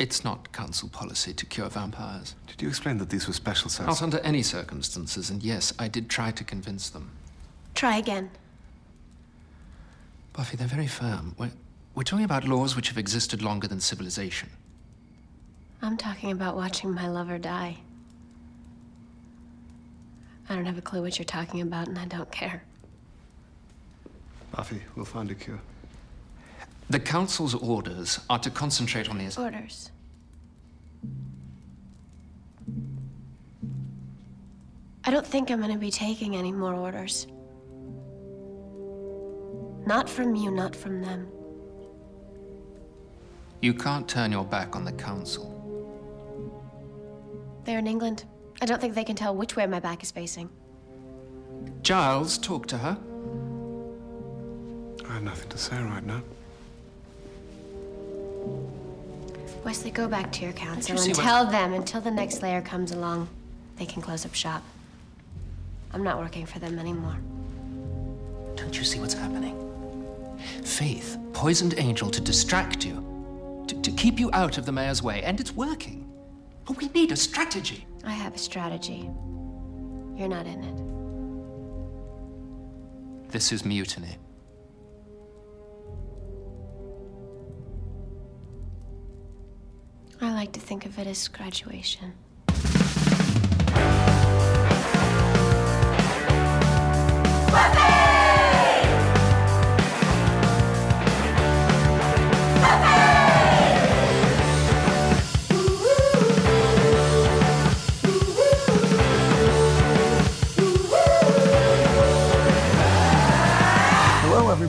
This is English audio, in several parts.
It's not council policy to cure vampires. Did you explain that these were special cells? Not under any circumstances, and yes, I did try to convince them. Try again. Buffy, they're very firm. We're, we're talking about laws which have existed longer than civilization. I'm talking about watching my lover die. I don't have a clue what you're talking about, and I don't care. Buffy, we'll find a cure. The Council's orders are to concentrate on the... Orders. I don't think I'm gonna be taking any more orders. Not from you, not from them. You can't turn your back on the Council. They're in England. I don't think they can tell which way my back is facing. Giles, talk to her. I have nothing to say right now. Wesley, go back to your council see and what- tell them until the next Slayer comes along, they can close up shop. I'm not working for them anymore. Don't you see what's happening? Faith poisoned Angel to distract you, to, to keep you out of the mayor's way, and it's working. But we need a strategy. I have a strategy. You're not in it. This is mutiny. I like to think of it as graduation.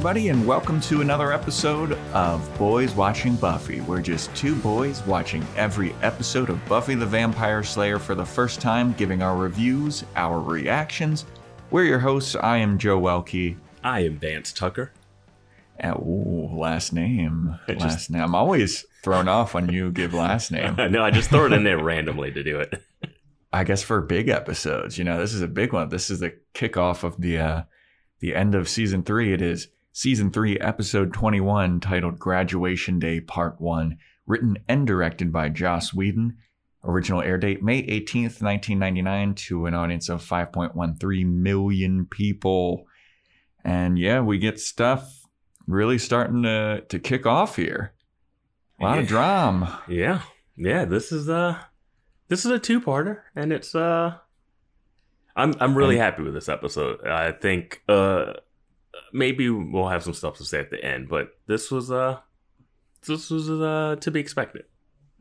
Everybody, and welcome to another episode of Boys Watching Buffy. We're just two boys watching every episode of Buffy the Vampire Slayer for the first time, giving our reviews, our reactions. We're your hosts. I am Joe Welke. I am Vance Tucker. And, ooh, last name. I just- last name. I'm always thrown off when you give last name. no, I just throw it in there randomly to do it. I guess for big episodes, you know, this is a big one. This is the kickoff of the uh the end of season 3. It is season 3 episode 21 titled Graduation Day Part 1, written and directed by Joss Whedon. Original air date May 18th, 1999 to an audience of 5.13 million people. And yeah, we get stuff really starting to to kick off here. A lot of drama. Yeah, yeah. This is uh, this is a two-parter, and it's uh, I'm I'm really And- happy with this episode. I think uh, maybe we'll have some stuff to say at the end, but this was uh, this was uh to be expected.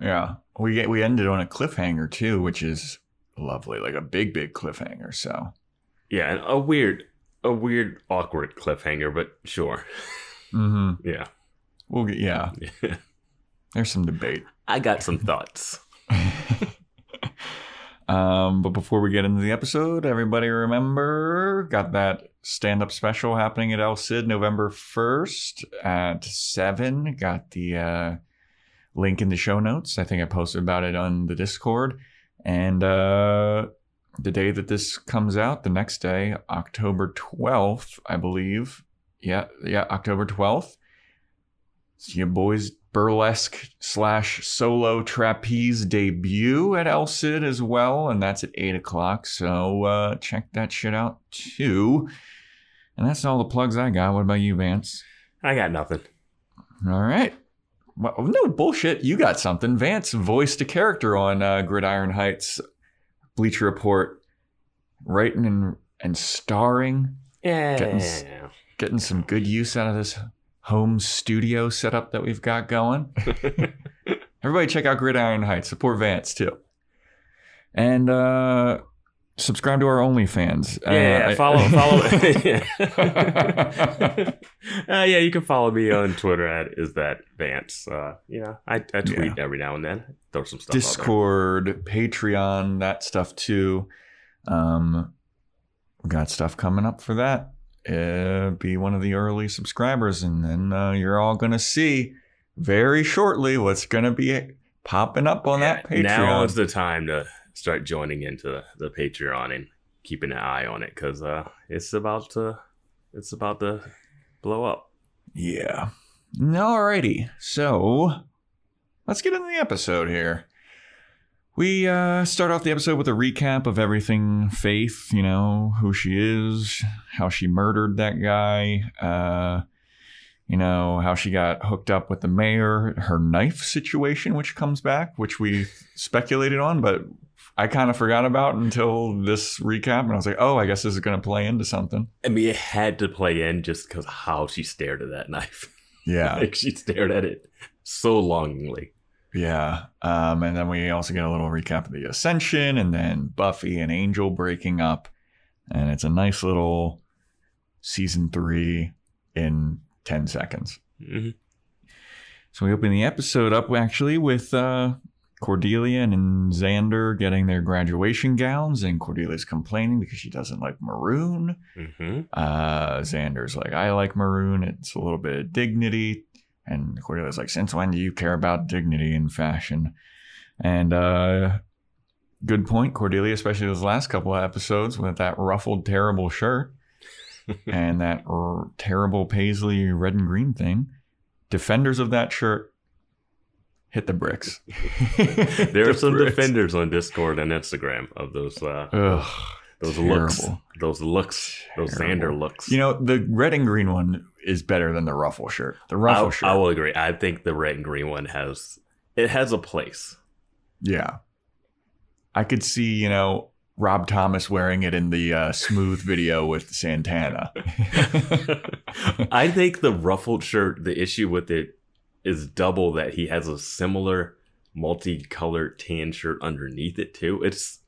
Yeah, we get we ended on a cliffhanger too, which is lovely, like a big, big cliffhanger. So, Yeah, and a weird, a weird, awkward cliffhanger, but sure. hmm Yeah, we'll get yeah. There's some debate. I got some thoughts. Um, but before we get into the episode, everybody remember got that stand up special happening at El Cid November 1st at 7. Got the uh, link in the show notes. I think I posted about it on the Discord. And uh, the day that this comes out, the next day, October 12th, I believe. Yeah, yeah, October 12th your boys burlesque slash solo trapeze debut at El Cid as well, and that's at eight o'clock. So uh, check that shit out too. And that's all the plugs I got. What about you, Vance? I got nothing. All right. Well, no bullshit. You got something. Vance voiced a character on uh, Gridiron Heights, Bleacher Report, writing and and starring, Yeah. Getting- getting some good use out of this home studio setup that we've got going. Everybody check out Gridiron Heights. Support Vance too. And uh subscribe to our OnlyFans. Yeah, Uh, I- follow follow. uh, yeah, you can follow me on Twitter at is that Vance. Uh, you know, I, I tweet every now and then, throw some stuff. Discord, Patreon, that stuff too. Um we got stuff coming up for that. Uh, be one of the early subscribers, and then uh, you're all gonna see very shortly what's gonna be popping up on that. Patreon. Now is the time to start joining into the, the Patreon and keeping an eye on it because uh, it's about to it's about to blow up. Yeah. Alrighty. So let's get into the episode here. We uh, start off the episode with a recap of everything Faith, you know, who she is, how she murdered that guy, uh, you know, how she got hooked up with the mayor, her knife situation, which comes back, which we speculated on, but I kind of forgot about until this recap. And I was like, oh, I guess this is going to play into something. I mean, it had to play in just because how she stared at that knife. Yeah. like she stared at it so longingly. Yeah. Um, and then we also get a little recap of the Ascension and then Buffy and Angel breaking up. And it's a nice little season three in 10 seconds. Mhm. So we open the episode up actually with uh, Cordelia and Xander getting their graduation gowns, and Cordelia's complaining because she doesn't like maroon. Mm-hmm. Uh, Xander's like, I like maroon. It's a little bit of dignity. And Cordelia's like, since when do you care about dignity in fashion? And uh, good point, Cordelia, especially those last couple of episodes with that ruffled, terrible shirt and that r- terrible paisley red and green thing. Defenders of that shirt hit the bricks. There are some bricks. defenders on Discord and Instagram of those uh, Ugh, those terrible. looks, those looks, those Xander looks. You know, the red and green one is better than the ruffle shirt. The ruffle I, shirt. I will agree. I think the red and green one has it has a place. Yeah. I could see, you know, Rob Thomas wearing it in the uh, smooth video with Santana. I think the ruffled shirt, the issue with it is double that he has a similar multicolored tan shirt underneath it too. It's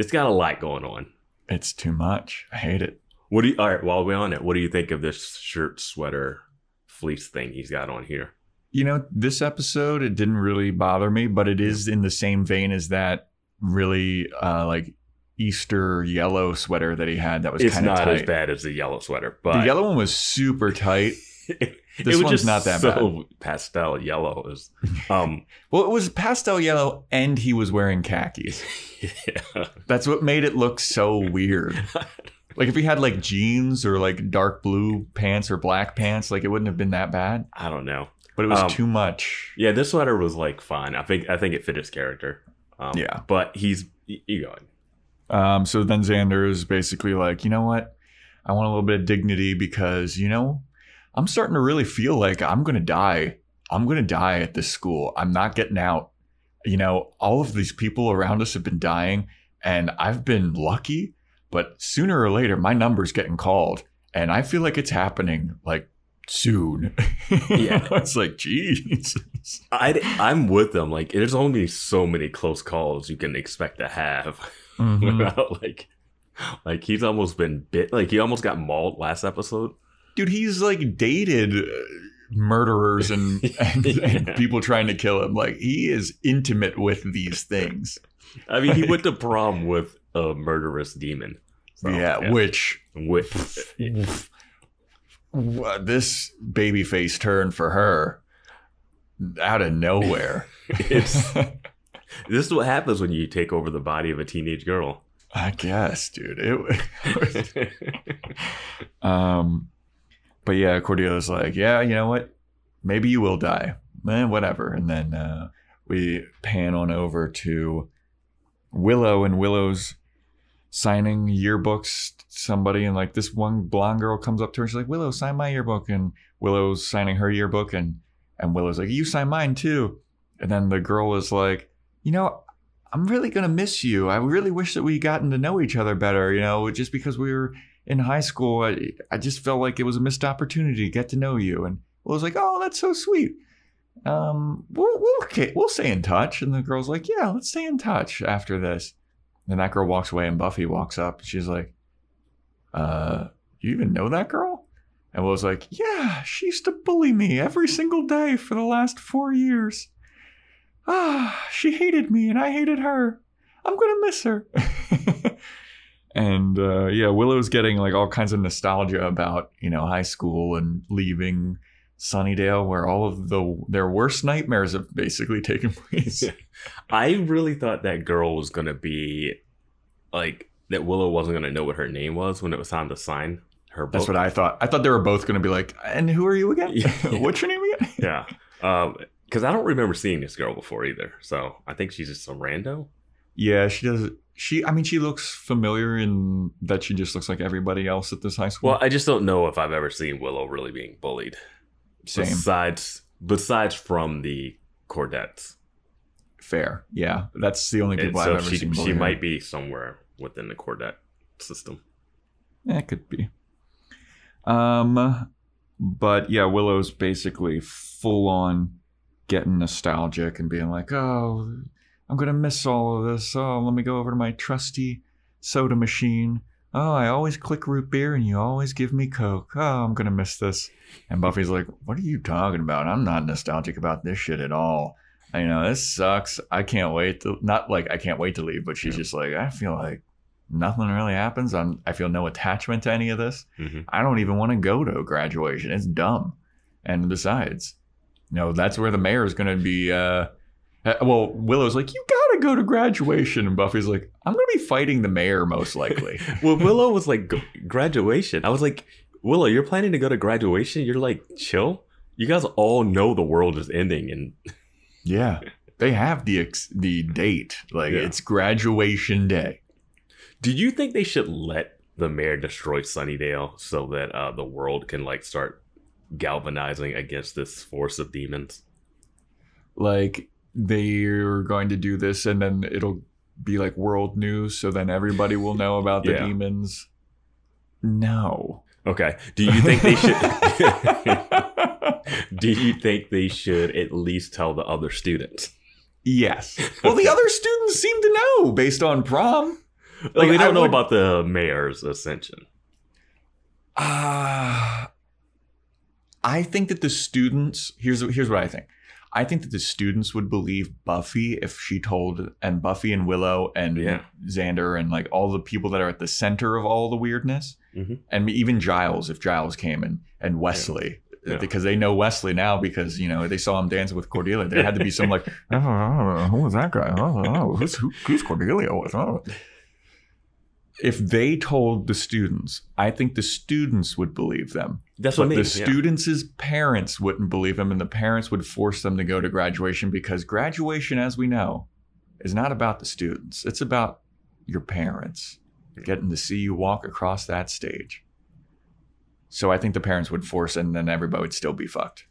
it's got a lot going on. it's too much. I hate it. What do you all right, while we're on it, what do you think of this shirt sweater fleece thing he's got on here? You know, this episode, it didn't really bother me, but it is in the same vein as that really uh, like Easter yellow sweater that he had that was It's kind of not tight. as bad as the yellow sweater, but The yellow one was super tight. This was one's just not that bad. pastel yellow. Was, um, Well, it was pastel yellow and he was wearing khakis. yeah. That's what made it look so weird. Like if he had like jeans or like dark blue pants or black pants, like it wouldn't have been that bad. I don't know. But it was Um, too much. Yeah, this sweater was like fine. I think I think it fit his character. Um, Yeah. but he's you you Um, so then Xander is basically like, you know what? I want a little bit of dignity because, you know, I'm starting to really feel like I'm gonna die. I'm gonna die at this school. I'm not getting out. You know, all of these people around us have been dying, and I've been lucky, but sooner or later my number's getting called. And I feel like it's happening like soon. Yeah. it's like, jeez. I I'm with them. Like there's only so many close calls you can expect to have Mhm. without like like he's almost been bit. Like he almost got mauled last episode. Dude he's like dated uh, murderers and, and, and people trying to kill him. Like he is intimate with these things. I mean, he went to prom with a murderous demon. So, yeah, which with this baby face turn for her out of nowhere. It's this is what happens when you take over the body of a teenage girl. i guess dude. It um but yeah cordelia's like yeah you know what? Maybe you will die. Eh, whatever. And then uh we pan on over to willow and willow's signing yearbooks somebody. And like this one blonde girl comes up to her she's like willow sign my yearbook. And willow's signing her yearbook. And and willow's like you sign mine too. And then the girl is like you know i'm really gonna miss you. I really wish that we gotten to know each other better you know just because we were in high school i, I just felt like it was a missed opportunity to get to know you and I was like oh that's so sweet um we'll, we'll, we'll stay in touch and the girl's like yeah let's stay in touch after this and that girl walks away and Buffy walks up. and She's like, uh, you even know that girl? And Willow's like, yeah, she used to bully me every single day for the last four years. Ah, she hated me and I hated her. I'm going to miss her. and uh, yeah, Willow's getting like all kinds of nostalgia about, you know, high school and leaving Sunnydale where all of the their worst nightmares have basically taken place. I really thought that girl was gonna be like that. Willow wasn't gonna know what her name was when it was time to sign her book. That's what I thought. I thought they were both going to be like, and who are you again? Yeah. What's your name again? yeah. Um, Because I don't remember seeing this girl before either. So I think she's just some rando. Yeah, she does. She, I mean, she looks familiar in that she just looks like everybody else at this high school. Well, I just don't know if I've ever seen Willow really being bullied. Same. Besides, besides from the Cordettes. Fair. Yeah, that's the only people so I've ever she, seen. she might be somewhere within the Cordette system. It could be. Um, but yeah, Willow's basically full on getting nostalgic and being like, "Oh, I'm gonna miss all of this. Oh, let me go over to my trusty soda machine. Oh, I always click root beer and you always give me Coke. Oh, I'm gonna miss this." And Buffy's like, "What are you talking about? I'm not nostalgic about this shit at all." You know, this sucks. I can't wait to not like I can't wait to leave, but she's just like, I feel like nothing really happens. I'm I feel no attachment to any of this. Mhm. I don't even want to go to graduation. It's dumb. And besides, you know, that's where the mayor is going to be. Uh, well, Willow's like, you got to go to graduation. And Buffy's like, I'm going to be fighting the mayor most likely. well, Willow was like graduation. I was like, Willow, you're planning to go to graduation? You're like, chill. You guys all know the world is ending, and yeah. They have the ex- the date. Like, Yeah. it's graduation day. do you think they should let the mayor destroy Sunnydale so that uh, the world can like start galvanizing against this force of demons? Like, they're going to do this and then it'll be like world news. So then everybody will know about the Yeah. demons. No. Okay. Do you think they should? do you think they should at least tell the other students? Yes. Well, the other students seem to know based on prom. Like, Like, they don't know would- about the mayor's ascension. Uh, I think that the students here's here's what I think. I think that the students would believe Buffy if she told and Buffy and Willow and Yeah. Xander and like all the people that are at the center of all the weirdness, Mhm. and even Giles if Giles came and and Wesley. Yeah. Because they know Wesley now because you know they saw him dancing with Cordelia. There had to be some like, oh, who was that guy? Oh, oh, who's who, who's Cordelia? Oh. If they told the students, I think the students would believe them. That's But what I mean. the yeah. students' parents wouldn't believe them, and the parents would force them to go to graduation because graduation, as we know, is not about the students. It's about your parents getting to see you walk across that stage. So I think the parents would force, and then everybody would still be fucked.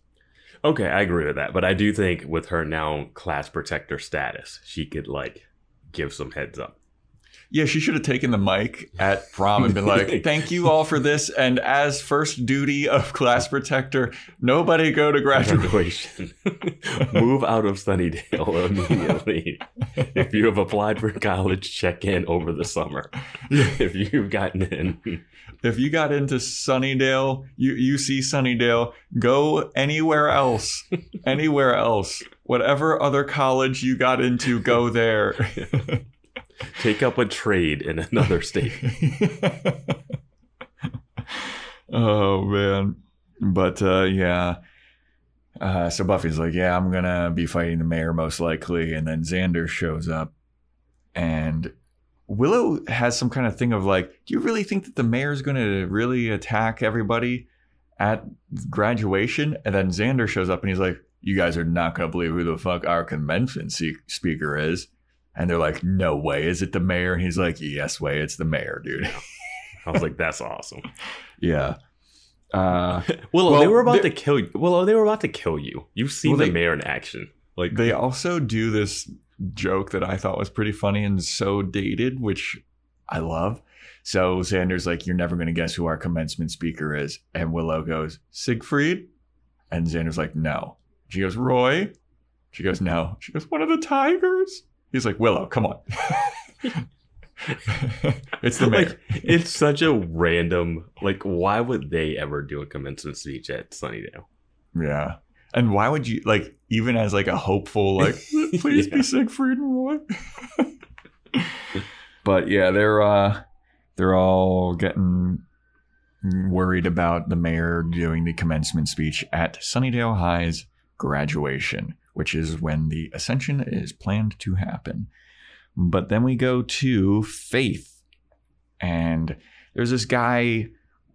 Okay, I agree with that. But I do think with her now class protector status, she could like give some heads up. Yeah, she should have taken the mic at prom and been like, "Thank you all for this." And as first duty of class protector, nobody go to graduation. Graduation. Move out of Sunnydale immediately. if you have applied for college, check in over the summer. If you've gotten in, if you got into Sunnydale, you UC Sunnydale, go anywhere else, anywhere else, whatever other college you got into, go there. Take up a trade in another state. oh man, but uh, yeah. Uh, so Buffy's like, yeah, I'm gonna be fighting the mayor most likely, and then Xander shows up, and Willow has some kind of thing of like, do you really think that the mayor's gonna really attack everybody at graduation? And then Xander shows up and he's like, you guys are not gonna believe who the fuck our convention speaker is. And they're like, no way, is it the mayor? And he's like, yes way, it's the mayor, dude. I was like, that's awesome. yeah. Uh, Willow, Well, they were about to kill you. Willow, they were about to kill you. You've seen Well, the mayor in action. Like they also do this joke that I thought was pretty funny and so dated, which I love. So Xander's like, You're never going to guess who our commencement speaker is. And Willow goes, Siegfried? And Xander's like, No. She goes, Roy? She goes, No. She goes, One of the tigers? He's like, Willow, come on. it's the mayor. like it's such a random like why would they ever do a commencement speech at Sunnydale? Yeah. And why would you like even as like a hopeful like please Yeah. be Siegfried and Roy? but yeah, they're uh they're all getting worried about the mayor doing the commencement speech at Sunnydale High's graduation, which is when the ascension is planned to happen. But then we go to Faith and there's this guy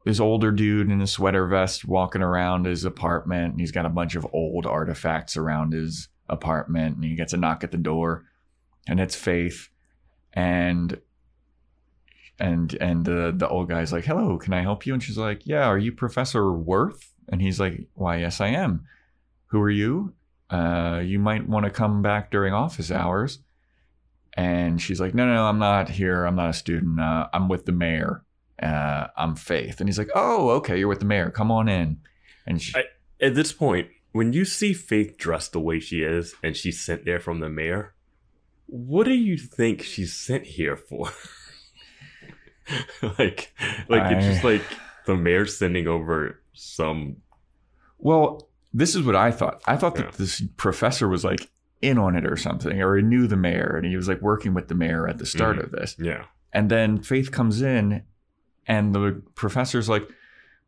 this older dude in a sweater vest walking around his apartment and he's got a bunch of old artifacts around his apartment and he gets a knock at the door and it's Faith and and and the the old guy's like, "Hello, can I help you?" And she's like, "Yeah, are you Professor Worth?" And he's like, "Why, yes, I am. Who are you? Uh, you might want to come back during office hours." And she's like, "No, no, no I'm not here. I'm not a student. Uh, I'm with the mayor. Uh, I'm Faith." And he's like, "Oh, okay, you're with the mayor. Come on in." And she, I- At this point, when you see Faith dressed the way she is and she's sent there from the mayor, what do you think she's sent here for? like, like it's just like the mayor sending over some. Well, this is what I thought. I thought that this professor was like in on it or something, or he knew the mayor and he was like working with the mayor at the start Mhm. of this. Yeah, And then Faith comes in and the professor's like,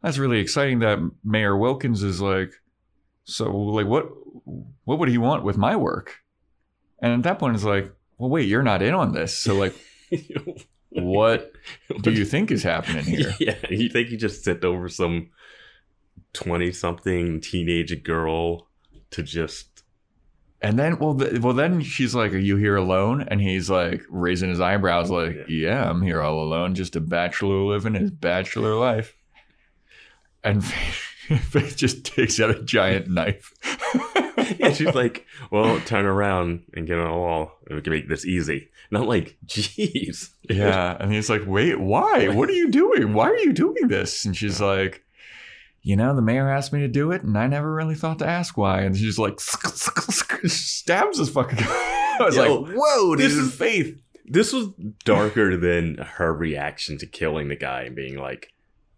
that's really exciting that Mayor Wilkins is like, so like what what would he want with my work? And at that point it's like, well wait, you're not in on this. So like what do you think is happening here? Yeah, you think he just sent over some twenty-something teenage girl to just And then, well, th- well, then she's like, "Are you here alone?" And he's like, raising his eyebrows, like, Yeah. "Yeah, I'm here all alone, just a bachelor living his bachelor life." And Faith, just takes out a giant knife. yeah, she's like, well, turn around and get on the wall. We can make this easy. And I'm like, jeez. yeah, and he's like, "Wait, why? What are you doing? Why are you doing this?" And she's like. You know, the mayor asked me to do it, and I never really thought to ask why. And she's like, stabs this fucking guy. I was Yo, like, whoa, this this is faith. This was darker than her reaction to killing the guy and being like,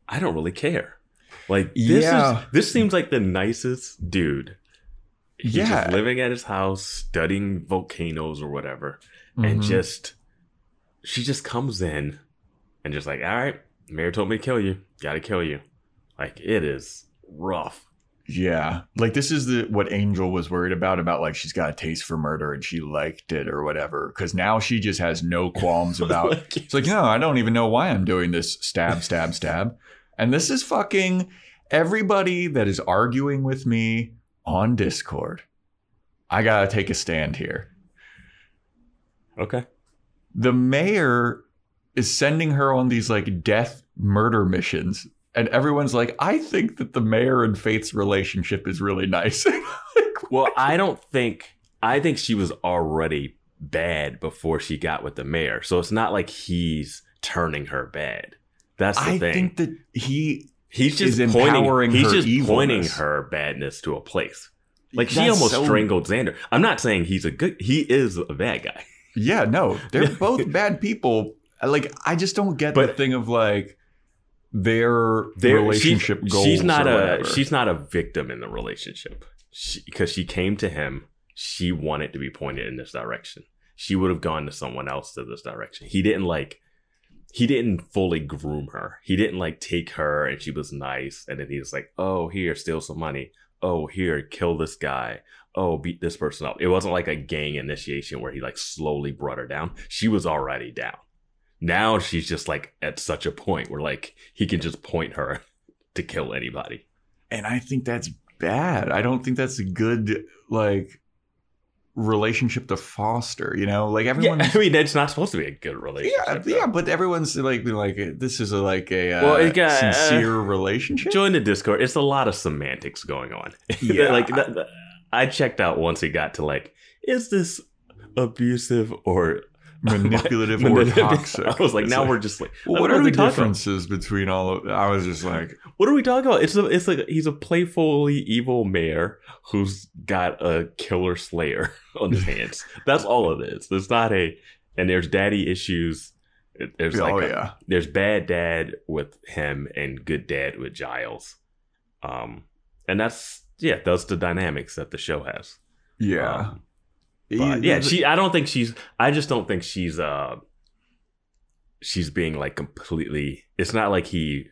I don't really care. Like this Yeah. is this seems like the nicest dude. He's Yeah. just living at his house, studying volcanoes or whatever. And Mhm. just she just comes in and just like, all right, mayor told me to kill you. Gotta kill you. Like it is rough. Yeah, like this is the what Angel was worried about about like she's got a taste for murder and she liked it or whatever. Because now she just has no qualms about. Like, it's like no, I don't even know why I'm doing this. Stab, stab, stab. And this is fucking everybody that is arguing with me on Discord. I gotta take a stand here. okay. The mayor is sending her on these like death murder missions. And everyone's like, I think that the mayor and Faith's relationship is really nice. Like, Well, I don't think I think she was already bad before she got with the mayor. So it's not like he's turning her bad. That's the I thing. I think that he he's just pointing, he's her just pointing her badness to a place. Like she almost so- strangled Xander. I'm not saying he's a good he is a bad guy. Yeah, no, they're both bad people. Like I just don't get the thing of like their Their- relationship she, goals. She's not a whatever. she's not a victim in the relationship. Because she, came to him, she wanted to be pointed in this direction. She would have gone to someone else to this direction. He didn't like he didn't fully groom her. He didn't like take her and she was nice and then he was like, "Oh, here, steal some money. Oh, here, kill this guy. Oh, beat this person up." It wasn't like a gang initiation where he like slowly brought her down. She was already down. Now she's just like at such a point where like he can just point her to kill anybody. and I think that's bad. I don't think that's a good like relationship to foster. You know, like Yeah, everyone's. I mean, it's not supposed to be a good relationship. yeah, though. but everyone's like, like this is a, like a uh, Well, it got, uh, sincere relationship. Join the Discord. It's a lot of semantics going on. Yeah. like that, that- I checked out once he got to like, is this abusive or Manipulative or toxic. I was like, It's now like, we're just like, Well, what are are we the talking about? differences between all of? I was just like, What are we talking about? It's a, it's like he's a playfully evil mayor who's got a killer slayer on his hands. That's all it is. There's not a and there's daddy issues. There's like oh a- yeah, there's bad dad with him and good dad with Giles. Um, and that's yeah, that's the dynamics that the show has. yeah. Um, but yeah, she. I don't think she's. I just don't think she's. Uh, she's being like completely. It's not like he,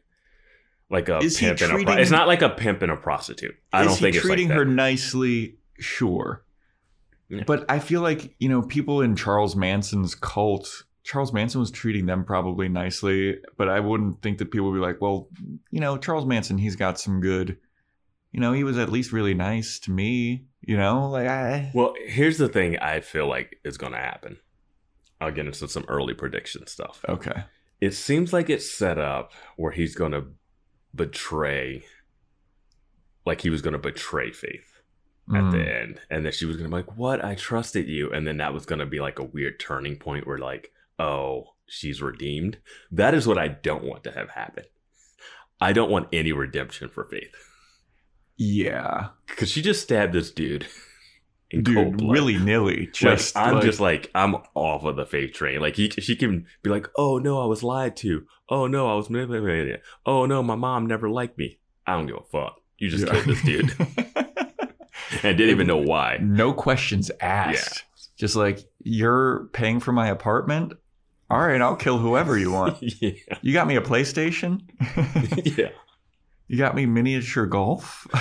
like a Is he pimp and a. Pro, treating- it's not like a pimp and a prostitute. I don't think it's like treating that. her nicely. Sure, Yeah. but I feel like you know people in Charles Manson's cult Charles Manson was treating them probably nicely, but I wouldn't think that people would be like, well, you know, Charles Manson, he's got some good, you know, he was at least really nice to me, you know, like I. Well, here's the thing I feel like is going to happen. I'll get into some early prediction stuff. Okay. It seems like it's set up where he's going to betray, like he was going to betray Faith at Mm. the end. And then she was going to be like, What? I trusted you. And then that was going to be like a weird turning point where, like, oh, she's redeemed. That is what I don't want to have happen. I don't want any redemption for Faith Yeah. because she just stabbed this dude. In cold Dude, blood. willy nilly. Just like, I'm like- just like I'm off of the faith train. Like he, she can be like, "Oh no, I was lied to. Oh no, I was manipulated. Oh no, my mom never liked me. I don't give a fuck. You just Yeah. killed this dude and didn't even know why." no questions asked. Just like you're paying for my apartment. All right, I'll kill whoever you want. yeah, You got me a PlayStation. yeah, you got me miniature golf.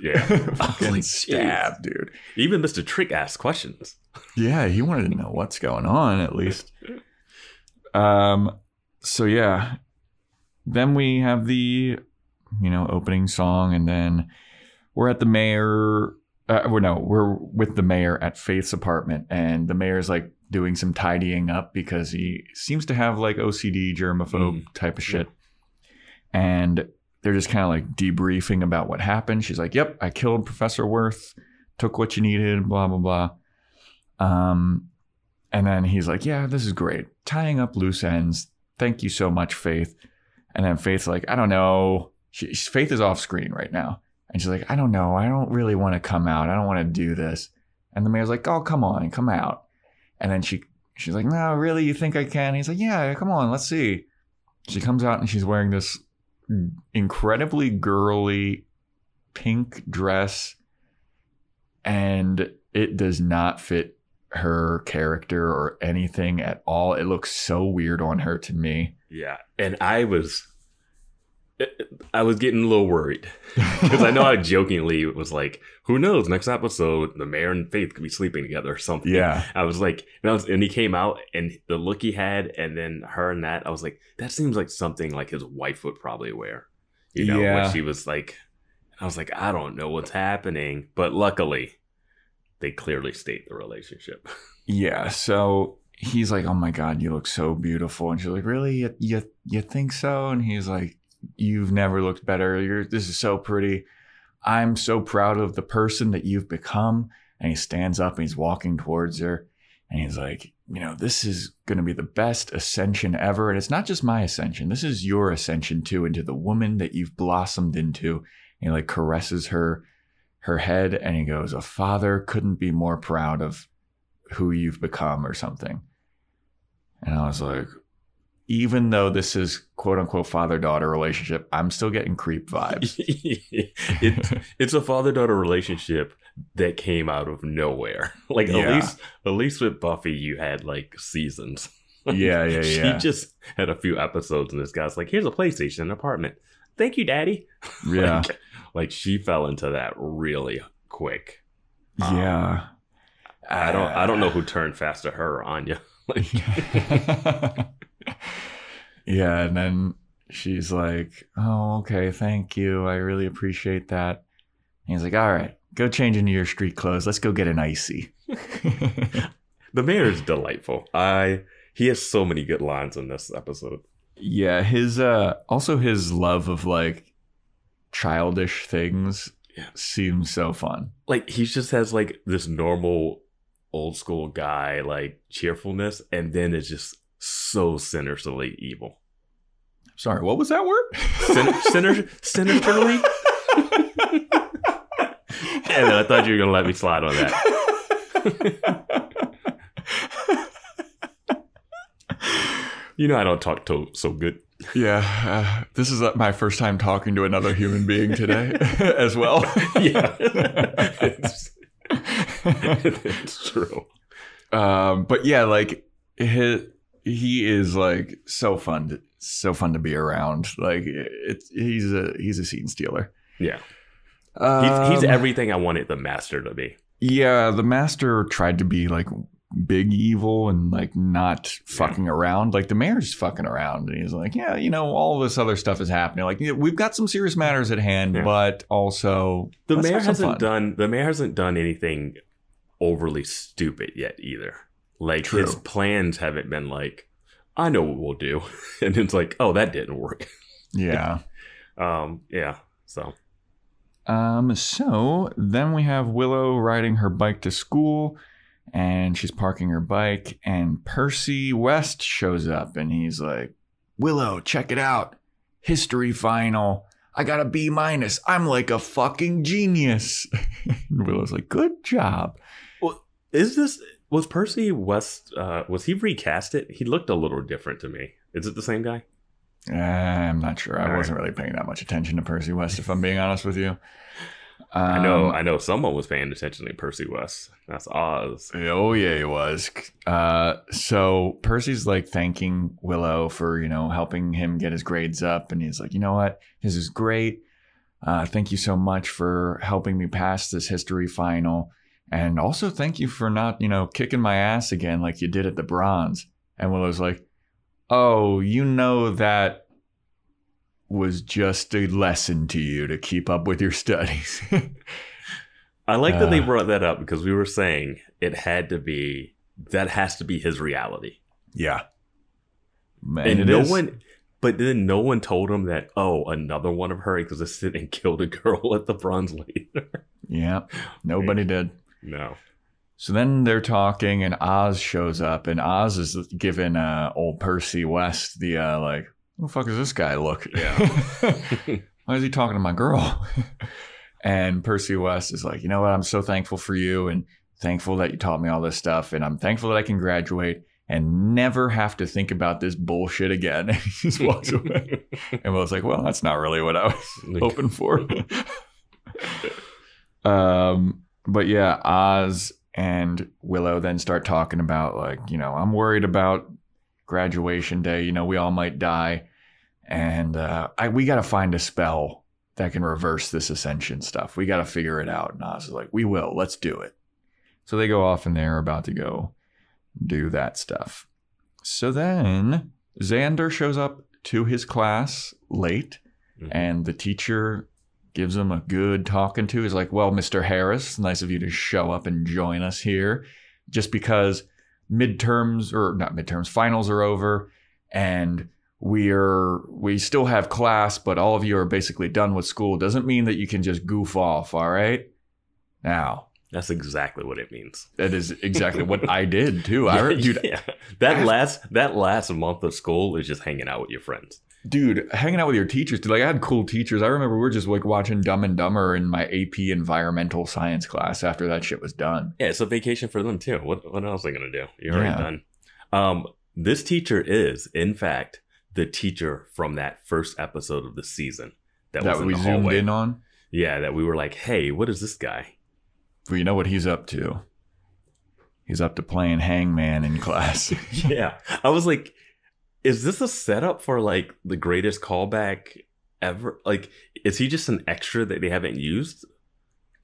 yeah. Fucking stab, dude. Even Mister Trick asked questions. Yeah, he wanted to know what's going on at least. Um. So yeah, then we have the, you know, opening song, and then we're at the mayor. Uh, well, no, we're with the mayor at Faith's apartment, and the mayor's like doing some tidying up because he seems to have like OCD, germaphobe type of shit. And they're just kind of like debriefing about what happened. She's like, "Yep, I killed Professor Worth, took what you needed, blah blah blah." Um, and then he's like, "Yeah, this is great, tying up loose ends. Thank you so much, Faith." And then Faith's like, "I don't know." She, Faith is off screen right now, and she's like, "I don't know. I don't really want to come out. I don't want to do this." And the mayor's like, "Oh, come on, come out." And then she she's like, "No, really? You think I can?" He's like, "Yeah, come on, let's see." She comes out and she's wearing this incredibly girly pink dress and it does not fit her character or anything at all. It looks so weird on her to me. Yeah, and I was, I was getting a little worried because I know I jokingly was like, "Who knows? Next episode, the mayor and Faith could be sleeping together or something." Yeah. I was like, and, I was, and he came out, and the look he had, and then her and that, I was like, that seems like something like his wife would probably wear. You know, Yeah. when she was like, I was like, I don't know what's happening, but luckily, they clearly state the relationship. Yeah. So he's like, "Oh my god, you look so beautiful," and she's like, "Really? You you, you think so?" And he's like, "You've never looked better. You're this is so pretty. I'm so proud of the person that you've become." And he stands up and he's walking towards her, and he's like, "You know, this is going to be the best ascension ever, and it's not just my ascension. This is your ascension too into the woman that you've blossomed into." And he like caresses her her head, and he goes, "A father couldn't be more proud of." who you've become or something. And I was like, even though this is quote unquote father daughter relationship, I'm still getting creep vibes. it's it's a father daughter relationship that came out of nowhere. Like Yeah. at least at least with Buffy, you had like seasons. yeah, yeah, she yeah. just had a few episodes, and this guy's like, "Here's a PlayStation, an apartment. Thank you, Daddy." yeah. like, like she fell into that really quick. yeah. Um, I don't I don't know who turned faster, her or Anya. Like, yeah, and then she's like, "Oh, okay, thank you. I really appreciate that." And he's like, "All right, go change into your street clothes. Let's go get an icy." the mayor is delightful. I he has so many good lines in this episode. Yeah, his uh also his love of like childish things Yeah. seems so fun. like he just has like this normal old school guy like cheerfulness and then it's just so sinisterly evil. Sorry, what was that word? Sin- sinister sinisterly? And then i thought you were gonna let me slide on that. You know i don't talk to so good. Yeah, uh, this is uh, my first time talking to another human being today as well. yeah. It's, it's true. Um, but yeah, like his, he is like so fun, to, so fun to be around. Like it's he's a he's a scene stealer. yeah he's, he's Um, everything i wanted the master to be Yeah, the master tried to be like big evil and like not fucking around. Like the mayor's fucking around, and he's like, yeah, you know, all this other stuff is happening. Like we've got some serious matters at hand, Yeah. but also The mayor hasn't fun. done the mayor hasn't done anything overly stupid yet either. Like his plans haven't been like, I know what we'll do, and it's like, oh, that didn't work. Yeah. Um, yeah. So Um, so then we have Willow riding her bike to school and she's parking her bike and Percy West shows up and he's like, Willow, check it out. History final. I got a B minus. I'm like a fucking genius. Willow's like, good job. Well, is this was Percy West? Uh, was he recast? It He looked a little different to me. Is it the same guy? Uh, I'm not sure. I All right. wasn't really paying that much attention to Percy West, if I'm being honest with you. I know. Um, I know. Someone was paying attention to Percy West. That's Oz. Oh yeah, he was. Uh, so Percy's like thanking Willow for you know helping him get his grades up, and he's like, you know what, this is great. Uh, thank you so much for helping me pass this history final, and also thank you for not you know kicking my ass again like you did at the bronze. And Willow's like, oh, you know that was just a lesson to you to keep up with your studies. I like that they Uh. brought that up because we were saying it had to be that has to be his reality. yeah, Man, and it no is. one but then no one told him that oh another one of her existed and killed a girl at the bronze later Yeah, nobody did. No So then they're talking, and Oz shows up, and Oz is giving uh, old Percy West the uh, like, "Who the fuck is this guy look? Yeah. Why is he talking to my girl?" and Percy West is like, "You know what? I'm so thankful for you, and thankful that you taught me all this stuff, and I'm thankful that I can graduate." And never have to think about this bullshit again. And he just walks away. And Will's like, well, that's not really what I was hoping for. um, but yeah, Oz and Willow then start talking about like, you know, I'm worried about graduation day. You know, we all might die, and uh, I we got to find a spell that can reverse this ascension stuff. We got to figure it out. And Oz is like, we will. Let's do it. So they go off and they're about to go do that stuff. So then Xander shows up to his class late Mhm. and the teacher gives him a good talking to. He's like, Well, Mr. Harris, nice of you to show up and join us here. Just because midterms or not midterms, finals are over and we're we still have class, but all of you are basically done with school doesn't mean that you can just goof off, all right? Now, that's exactly what it means that is exactly what I did too. I re- dude, yeah. that last that last month of school is just hanging out with your friends dude, hanging out with your teachers, dude, like I had cool teachers. I remember we were just like watching Dumb and Dumber in my AP environmental science class after that shit was done. yeah it's a vacation for them too what, what else are they gonna do you're already Yeah. done um this teacher is in fact the teacher from that first episode of the season that, That, was in we the zoomed hallway. in on. yeah that we were like hey what is this guy Well, you know what he's up to? He's up to playing hangman in class. yeah i was like is this a setup for like the greatest callback ever like is he just an extra that they haven't used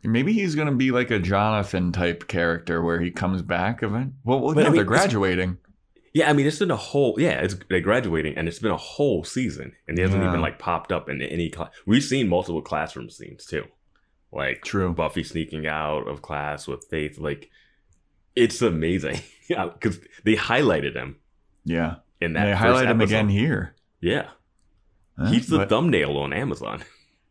Maybe he's gonna be like a Jonathan type character where he comes back event. Well, well But, I mean, they're graduating. yeah i mean it's been a whole yeah it's they're graduating and it's been a whole season and he hasn't Yeah. even like popped up in any class we've seen multiple classroom scenes too like True. buffy sneaking out of class with faith like it's amazing yeah because they highlighted him Yeah. In that they highlight him again here. yeah he's the thumbnail on amazon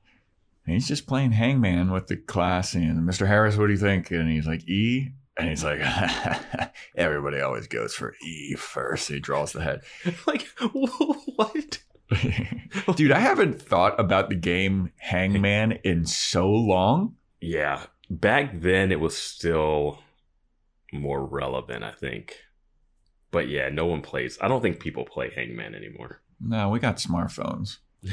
he's just playing hangman with the class and Mr. Harris, what do you think? And he's like, E? And he's like, everybody always goes for E first. He draws the head. like what Dude, I haven't thought about the game Hangman in so long. Yeah, back then it was still more relevant, I think. But yeah, no one plays. I don't think people play Hangman anymore. No, we got smartphones.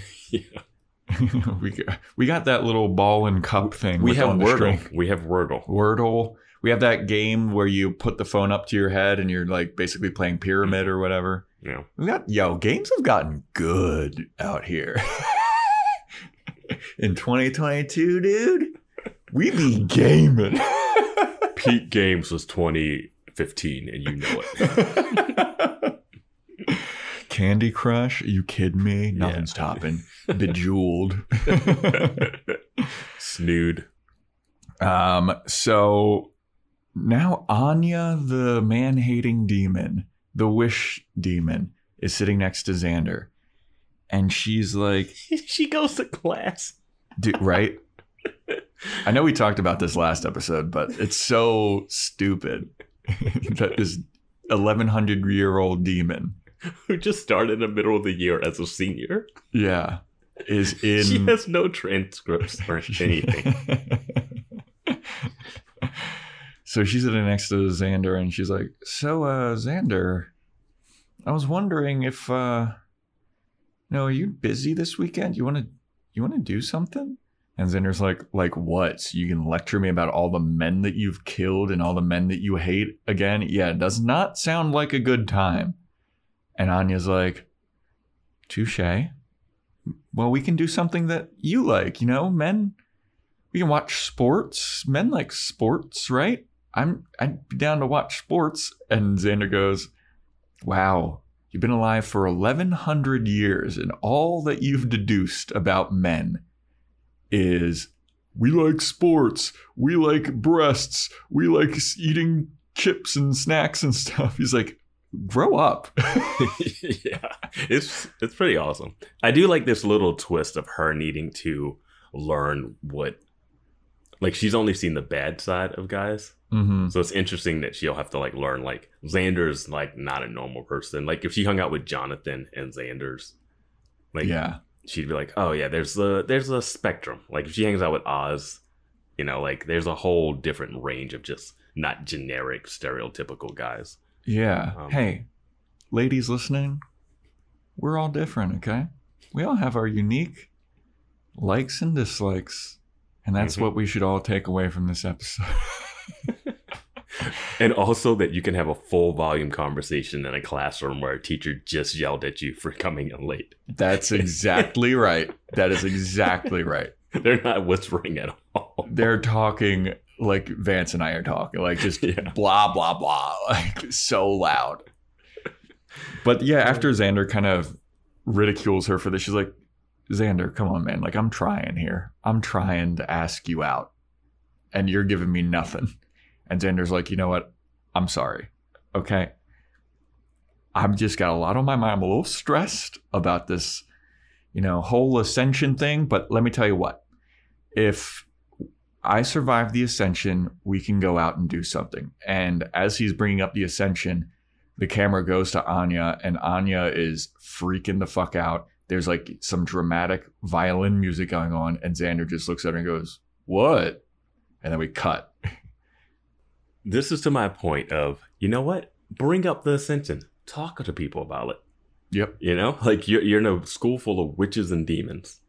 Yeah, we got, we got that little ball and cup thing. we have Wordle. We have Wordle. Wordle. We have that game where you put the phone up to your head and you're like basically playing pyramid or whatever. Yeah, We got yo games have gotten good out here. In 2022, dude, we be gaming. peak games was 20 15 and you know it. Candy Crush? Are you kidding me? Nothing's topping. Bejeweled. Snood. um, so now Anya, the man hating demon, the wish demon, is sitting next to Xander. And she's like, she goes to class. Dude, right? I know we talked about this last episode, but it's so stupid that this 1100 year old demon, Who just started in the middle of the year as a senior. yeah, is in. She has no transcripts or anything. so she's sitting next to Xander and she's like, So, uh, Xander, I was wondering if, uh, no, are you busy this weekend? You want to, you want to do something? And Xander's like, like what? You can lecture me about all the men that you've killed and all the men that you hate again? Yeah, it does not sound like a good time. And Anya's like, touche. Well, we can do something that you like, you know, men. We can watch sports. Men like sports, right? I'm I'd be down to watch sports. And Xander goes, Wow, you've been alive for eleven hundred years, and all that you've deduced about men is we like sports, we like breasts, we like eating chips and snacks and stuff. He's like, grow up. yeah, it's it's pretty awesome. I do like this little twist of her needing to learn what, like she's only seen the bad side of guys, mm-hmm. so it's interesting that she'll have to like learn like Xander's like not a normal person. Like if she hung out with Jonathan and Xander's, like yeah. She'd be like, oh yeah, there's a there's a spectrum. Like if she hangs out with Oz, you know, like there's a whole different range of just not generic stereotypical guys. Yeah. Um, hey, ladies listening, we're all different, okay? We all have our unique likes and dislikes. And that's Mhm. what we should all take away from this episode. And also that you can have a full volume conversation in a classroom where a teacher just yelled at you for coming in late. that's exactly right. That is exactly right. They're not whispering at all. They're talking like Vance and I are talking, like just Yeah. blah, blah, blah, like so loud. But yeah, after Xander kind of ridicules her for this, she's like, Xander, come on, man. Like, I'm trying here. I'm trying to ask you out, and you're giving me nothing. And Xander's like, you know what? I'm sorry. Okay. I've just got a lot on my mind. I'm a little stressed about this, you know, whole ascension thing. But let me tell you what if I survive the ascension, we can go out and do something. And as he's bringing up the ascension, the camera goes to Anya, and Anya is freaking the fuck out. There's like some dramatic violin music going on, and Xander just looks at her and goes, What? And then we cut. This is to my point of, you know what? Bring up the ascension. Talk to people about it. Yep. You know? Like you're you're in a school full of witches and demons.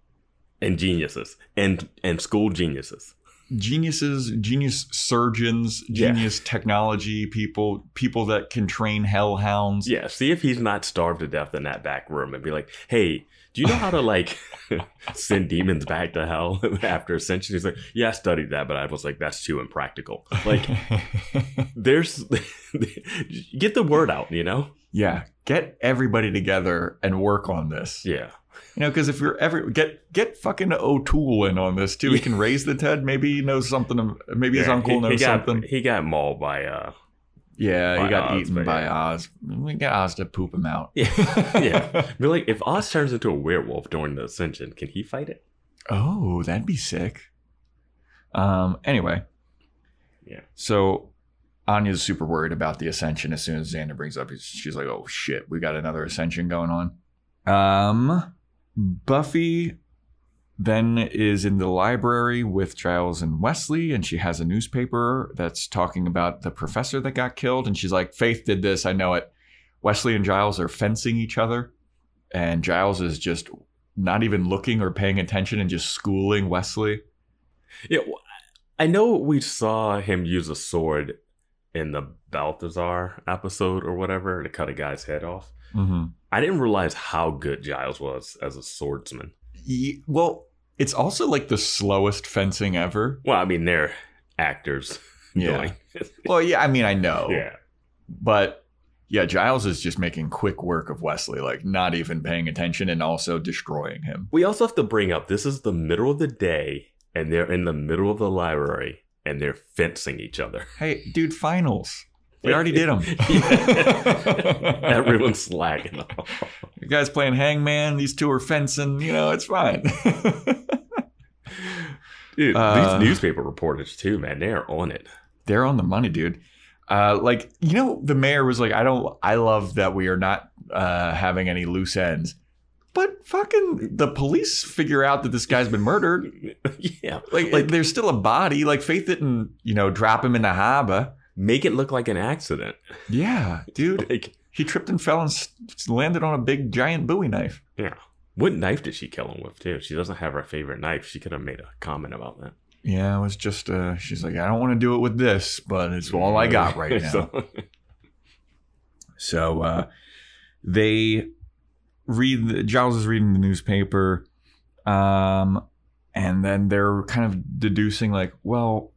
And geniuses. And and school geniuses. Geniuses, genius surgeons, Yeah. genius technology people, people that can train hellhounds. Yeah, see if he's not starved to death in that back room and be like, hey, do you know how to like send demons back to hell after ascension? He's like, yeah, I studied that, but I was like, that's too impractical. Like, there's get the word out, you know? yeah. Get everybody together and work on this. Yeah. You know, because if you're ever get get fucking O'Toole in on this too, he can raise the Ted. Maybe he knows something. Maybe his uncle he, knows he got, something. He got mauled by uh Yeah, by he got Oz, eaten by yeah. Oz. We got Oz to poop him out. Yeah. yeah. Be like, if Oz turns into a werewolf during the ascension, can he fight it? Oh, that'd be sick. Um. Anyway. Yeah. So Anya's super worried about the ascension. As soon as Xander brings up, she's like, "Oh shit, we got another ascension going on." Um. Buffy then is in the library with Giles and Wesley, and she has a newspaper that's talking about the professor that got killed. And she's like, Faith did this, I know it. Wesley and Giles are fencing each other, and Giles is just not even looking or paying attention and just schooling Wesley. Yeah. I know we saw him use a sword in the Balthazar episode or whatever to cut a guy's head off. Mm-hmm. I didn't realize how good Giles was as a swordsman. Well, it's also like the slowest fencing ever. Well, I mean, they're actors Yeah. Well, yeah, I mean, I know. yeah. but yeah, Giles is just making quick work of Wesley, like not even paying attention and also destroying him. We also have to bring up this is the middle of the day and they're in the middle of the library and they're fencing each other. Hey, dude, finals. We already did them. Everyone's slagging off. You guys playing hangman. These two are fencing. You know, it's fine. Dude, Uh, these newspaper reporters too, man, they are on it. They're on the money, dude. Uh, like you know, the mayor was like, "I don't. I love that we are not uh, having any loose ends." But fucking the police figure out that this guy's been murdered. yeah. Like, like there's still a body. Like Faith didn't, you know, drop him in the harbor. Make it look like an accident. Yeah, dude. Like, He tripped and fell and landed on a big giant Bowie knife. yeah. What knife did she kill him with too? She doesn't have her favorite knife. She could have made a comment about that. Yeah, it was just. Uh, she's like, I don't want to do it with this, but it's all I got right now. So- So uh, they read. The, Giles is reading the newspaper, um, and then they're kind of deducing, like, well,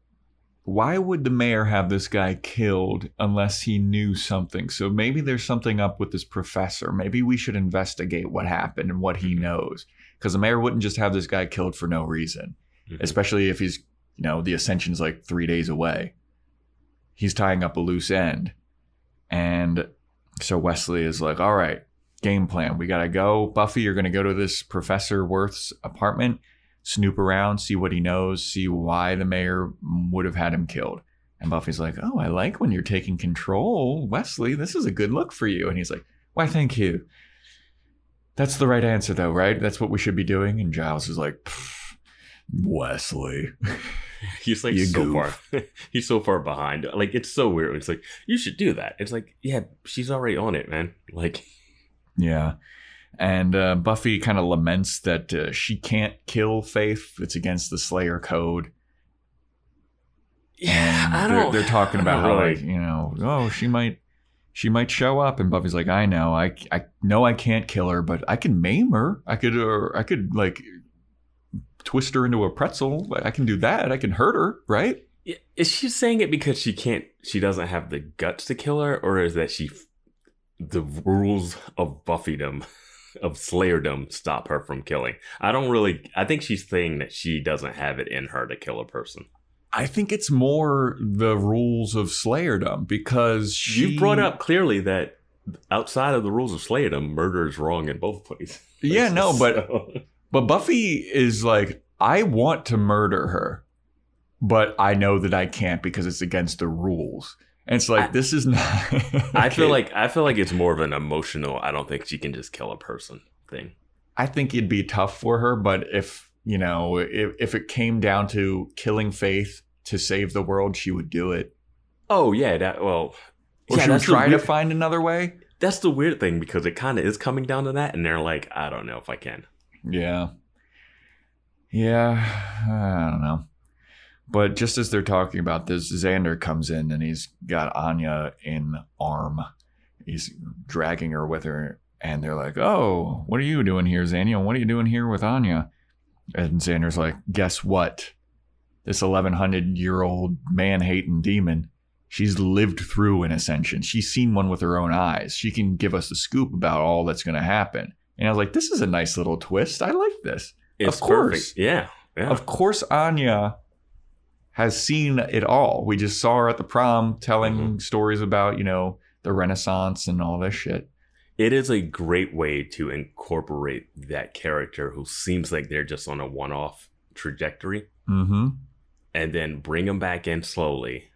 why would the mayor have this guy killed unless he knew something? So maybe there's something up with this professor. Maybe we should investigate what happened and what he knows, because the mayor wouldn't just have this guy killed for no reason, Mhm. especially if he's, you know, the ascension's like three days away. He's tying up a loose end, and so Wesley is like, all right, game plan. We got to go. Buffy, you're going to go to this Professor Worth's apartment, snoop around, see what he knows, see why the mayor would have had him killed. And Buffy's like, oh, I like when you're taking control. Wesley, this is a good look for you. And he's like, why, thank you. That's the right answer, though, right? That's what we should be doing. And Giles is like, Wesley. He's like You so goof. far. He's so far behind. Like it's so weird. It's like you should do that. It's like yeah, she's already on it, man. Like Yeah. And uh, Buffy kind of laments that uh, she can't kill Faith. It's against the Slayer code. yeah, And I they're, don't. they're talking about how, really- like, you know, oh, she might, she might show up. And Buffy's like, I know, I, I know I can't kill her, but I can maim her. I could, or I could like twist her into a pretzel. I can do that. I can hurt her, right? Is she saying it because she can't? She doesn't have the guts to kill her, or is that she? The rules of Buffydom, of Slayerdom, stop her from killing. I don't really. I think she's saying that she doesn't have it in her to kill a person. I think it's more the rules of Slayerdom because she You brought up clearly that outside of the rules of Slayerdom, murder is wrong in both places. Yeah, no, but But Buffy is like, I want to murder her, but I know that I can't because it's against the rules. And it's like I- this is not. I feel like I feel like it's more of an emotional. I don't think she can just kill a person thing. I think it'd be tough for her, but if you know, if if it came down to killing Faith to save the world, she would do it. Oh yeah, that well. Or yeah, she would try to find another way. That's the weird thing because it kind of is coming down to that, and they're like, I don't know if I can. Yeah. Yeah, I don't know. But just as they're talking about this, Xander comes in and he's got Anya in arm. He's dragging her with her, and they're like, "Oh, what are you doing here, Xania? What are you doing here with Anya?" And Xander's like, "Guess what? This 1100 year old man hating demon, she's lived through an ascension. She's seen one with her own eyes. She can give us a scoop about all that's going to happen." And I was like, "This is a nice little twist. I like this." It's Of course. perfect. Yeah, yeah. Of course, Anya has seen it all. We just saw her at the prom telling Mhm. stories about, you know, the Renaissance and all this shit. it is a great way to incorporate that character who seems like they're just on a one-off trajectory, Mm-hmm. and then bring them back in slowly,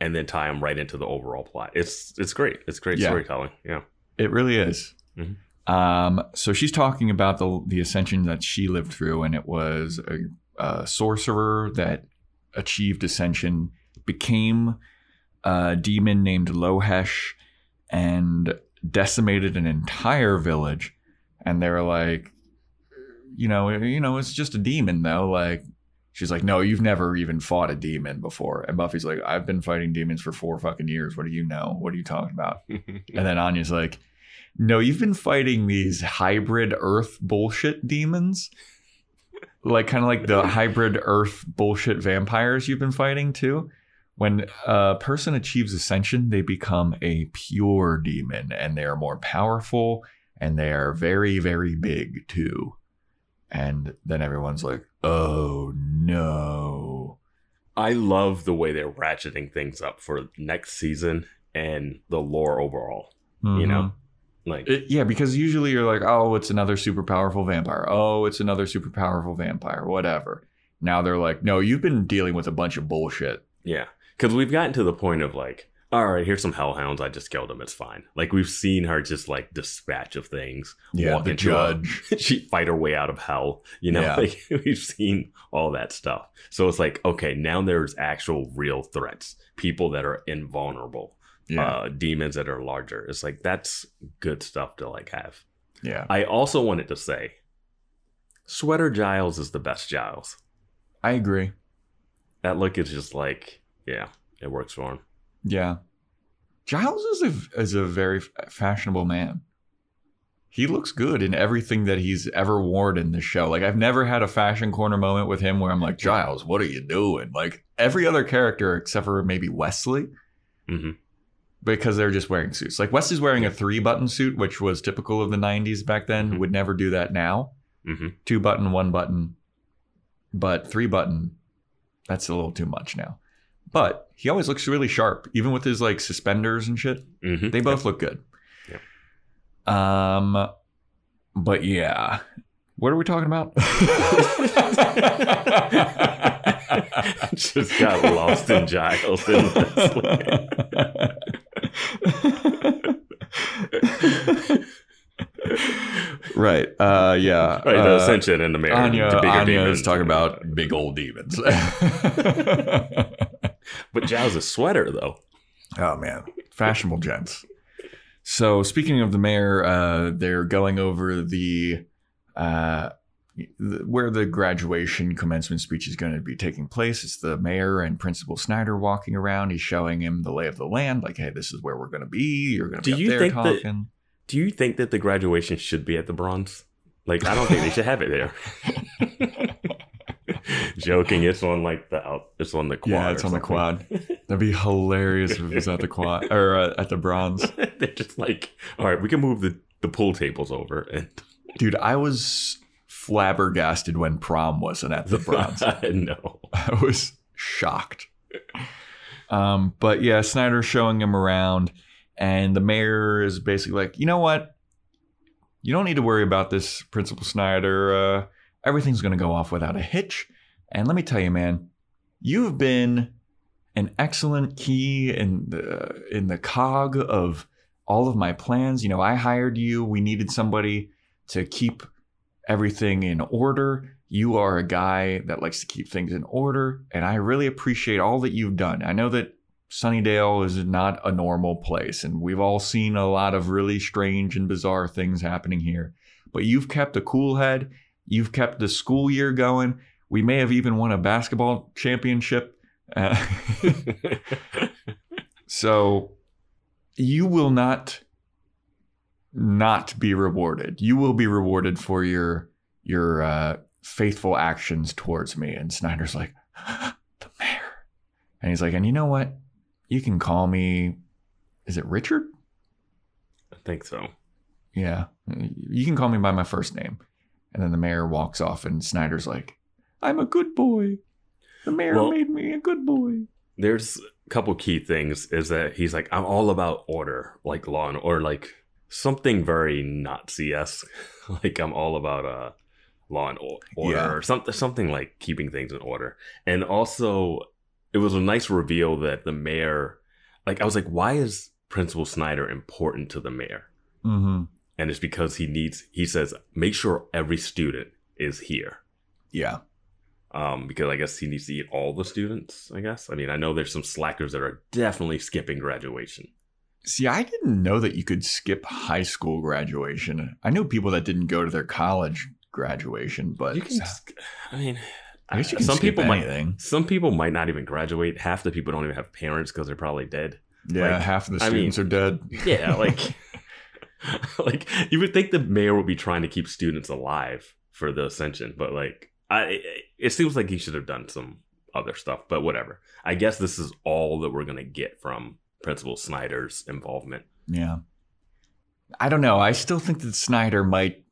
and then tie them right into the overall plot. It's it's great. It's great Yeah. storytelling. Yeah. It really is. Mhm. Um, so she's talking about the the ascension that she lived through, and it was a, a sorcerer that achieved ascension, became a demon named Lohesh, and decimated an entire village. And they were like, you know, you know, it's just a demon though. Like, she's like, no, you've never even fought a demon before. And Buffy's like, I've been fighting demons for four fucking years. What do you know? What are you talking about? And then Anya's like, No, you've been fighting these hybrid Earth bullshit demons. Like kind of like the hybrid Earth bullshit vampires you've been fighting too. When a person achieves ascension, they become a pure demon and they are more powerful and they are very, very big too. And then everyone's like, oh no. I love the way they're ratcheting things up for next season and the lore overall. You know, mm-hmm. Like It- yeah, because usually you're like, oh, it's another super powerful vampire. Oh, it's another super powerful vampire, whatever. Now they're like, no, you've been dealing with a bunch of bullshit. Yeah, because we've gotten to the point of like, all right, here's some hellhounds. I just killed them. It's fine. Like we've seen her just like dispatch of things. Yeah, walk the into a- judge. she fight her way out of hell. You know, Yeah. like we've seen all that stuff. So it's like, okay, now there's actual real threats, people that are invulnerable, Yeah, uh, demons that are larger. It's like that's good stuff to like have. yeah. I also wanted to say, Sweater Giles is the best Giles. I agree. That look is just like, yeah, it works for him. Yeah. Giles is a is a very fashionable man. He looks good in everything that he's ever worn in the show. Like I've never had a fashion corner moment with him where I'm like, Giles, what are you doing? Like every other character except for maybe Wesley, hmm because they're just wearing suits. Like West is wearing a three button suit, which was typical of the '90s back then. Mhm. Would never do that now. hmm Two button, one button, but three button. That's a little too much now. But he always looks really sharp, even with his like suspenders and shit. hmm They both look good. Um, but yeah, what are we talking about? just got lost in Giles and Wesley. right. Uh, yeah. Right, the uh, Ascension and the Mayor. Anya, the bigger Anya demons. is talking about big old demons. But Giles' sweater, though. Oh man, fashionable gents. So speaking of the mayor, uh, they're going over the uh, the- where the graduation commencement speech is going to be taking place. It's the mayor and Principal Snyder walking around. He's showing him the lay of the land, like, "Hey, this is where we're going to be. You're going to Do be you there think that- talking." Do you think that the graduation should be at the Bronze? Like, I don't think they should have it there. Joking, it's on like the out. It's on the quad. yeah, it's on the quad. That'd be hilarious if it was at the quad or uh, at the bronze. They're just like, all right, we can move the the pool tables over and Dude, I was flabbergasted when prom wasn't at the bronze. I know. I was shocked. Um, but yeah, Snyder's showing him around, and the mayor is basically like, you know what? You don't need to worry about this, Principal Snyder. Uh, everything's going to go off without a hitch. And let me tell you, man, you have been an excellent key in the in the cog of all of my plans. You know, I hired you. We needed somebody to keep everything in order. You are a guy that likes to keep things in order, and I really appreciate all that you've done. I know that Sunnydale is not a normal place, and we've all seen a lot of really strange and bizarre things happening here. But you've kept a cool head. You've kept the school year going. We may have even won a basketball championship. Uh, so you will not not be rewarded. You will be rewarded for your your uh, faithful actions towards me. And Snyder's like, the mayor, and he's like, and you know what? You can call me. Is it Richard? I think so. Yeah, you can call me by my first name. And then the mayor walks off, and Snyder's like, I'm a good boy. The mayor Well- made me a good boy. There's a couple key things. Is that he's like, I'm all about order, like law and or like something very Nazi esque. like I'm all about uh law and order Yeah. or something something like keeping things in order. And also, it was a nice reveal that the mayor, like I was like, why is Principal Snyder important to the mayor? Mm-hmm. And it's because he needs. He says, make sure every student is here. Yeah. um, because I guess he needs to eat all the students. I guess. I mean, I know there's some slackers that are definitely skipping graduation. See, I didn't know that you could skip high school graduation. I knew people that didn't go to their college graduation, but You can. I mean, I guess you uh, can some skip people might. Some people might not even graduate. Half the people don't even have parents because they're probably dead. Yeah, Like, half of the I mean- students are dead. Yeah, like, like you would think the mayor would be trying to keep students alive for the ascension, but like, I it seems like he should have done some other stuff, but whatever. I guess this is all that we're gonna get from Principal Snyder's involvement. Yeah. I don't know. I still think that Snyder might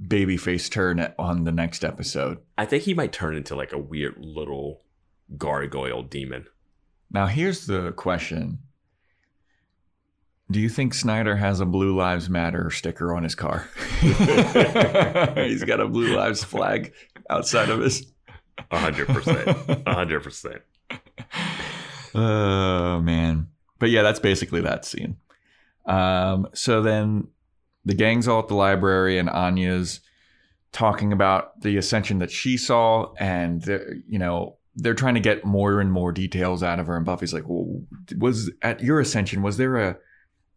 babyface turn on the next episode. I think he might turn into like a weird little gargoyle demon. Now, here's the question Do you think Snyder has a Blue Lives Matter sticker on his car? He's got a Blue Lives flag outside of his. A hundred percent. A hundred percent. Oh, man. But yeah, that's basically that scene. Um, so then the gang's all at the library, and Anya's talking about the ascension that she saw, and you know they're trying to get more and more details out of her. And Buffy's like, "Well, was at your ascension was there a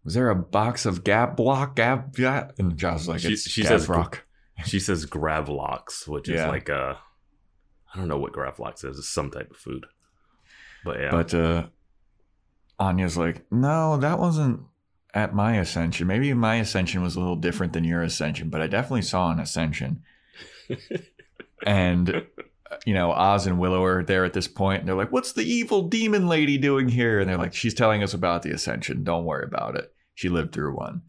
was there a box of Gab block Gab?" Gab? And Josh is like, She- "It's she says- rock." She says Gravlox, which is Yeah. like a I don't know what Gravlox is. It's some type of food. But yeah. But uh, Anya's like, "No, that wasn't." At my ascension, maybe my ascension was a little different than your ascension, but I definitely saw an ascension. and you know, Oz and Willow are there at this point, and they're like, "What's the evil demon lady doing here?" And they're like, "She's telling us about the Ascension. Don't worry about it. She lived through one."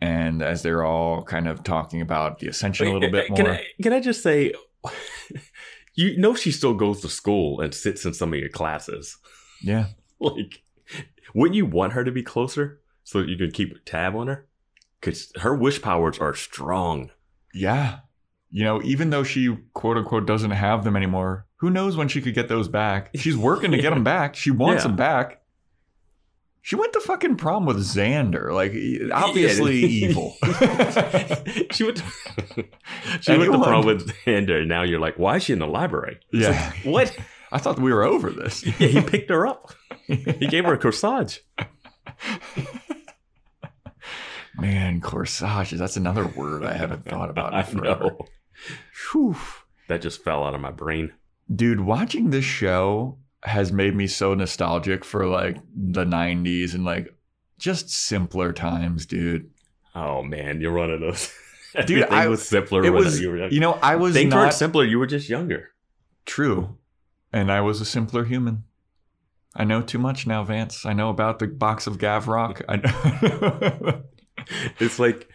And as they're all kind of talking about the Ascension a little bit more, Can I, can I just say, you know, she still goes to school and sits in some of your classes. yeah, Like, wouldn't you want her to be closer so that you could keep a tab on her? Because her wish powers are strong. yeah, you know, even though she quote unquote doesn't have them anymore, who knows when she could get those back? She's working to get them back. She wants Yeah. them back. She went to fucking prom with Xander, like obviously Yeah. evil. she went. To, she went to prom with Xander, and now you're like, why is she in the library? It's Yeah. like, what? I thought we were over this. Yeah, he picked her up. He gave her a corsage. Man, corsages. That's another word I haven't thought about in I forever. know. Whew. That just fell out of my brain. Dude, watching this show has made me so nostalgic for like the 90s and like just simpler times, dude. Oh man, you're one of those. Dude, I- was simpler. It was, you were you know, I was Things not weren't simpler. You were just younger. true. And I was a simpler human. I know too much now, Vance. I know about the box of Gavrok. I know. It's like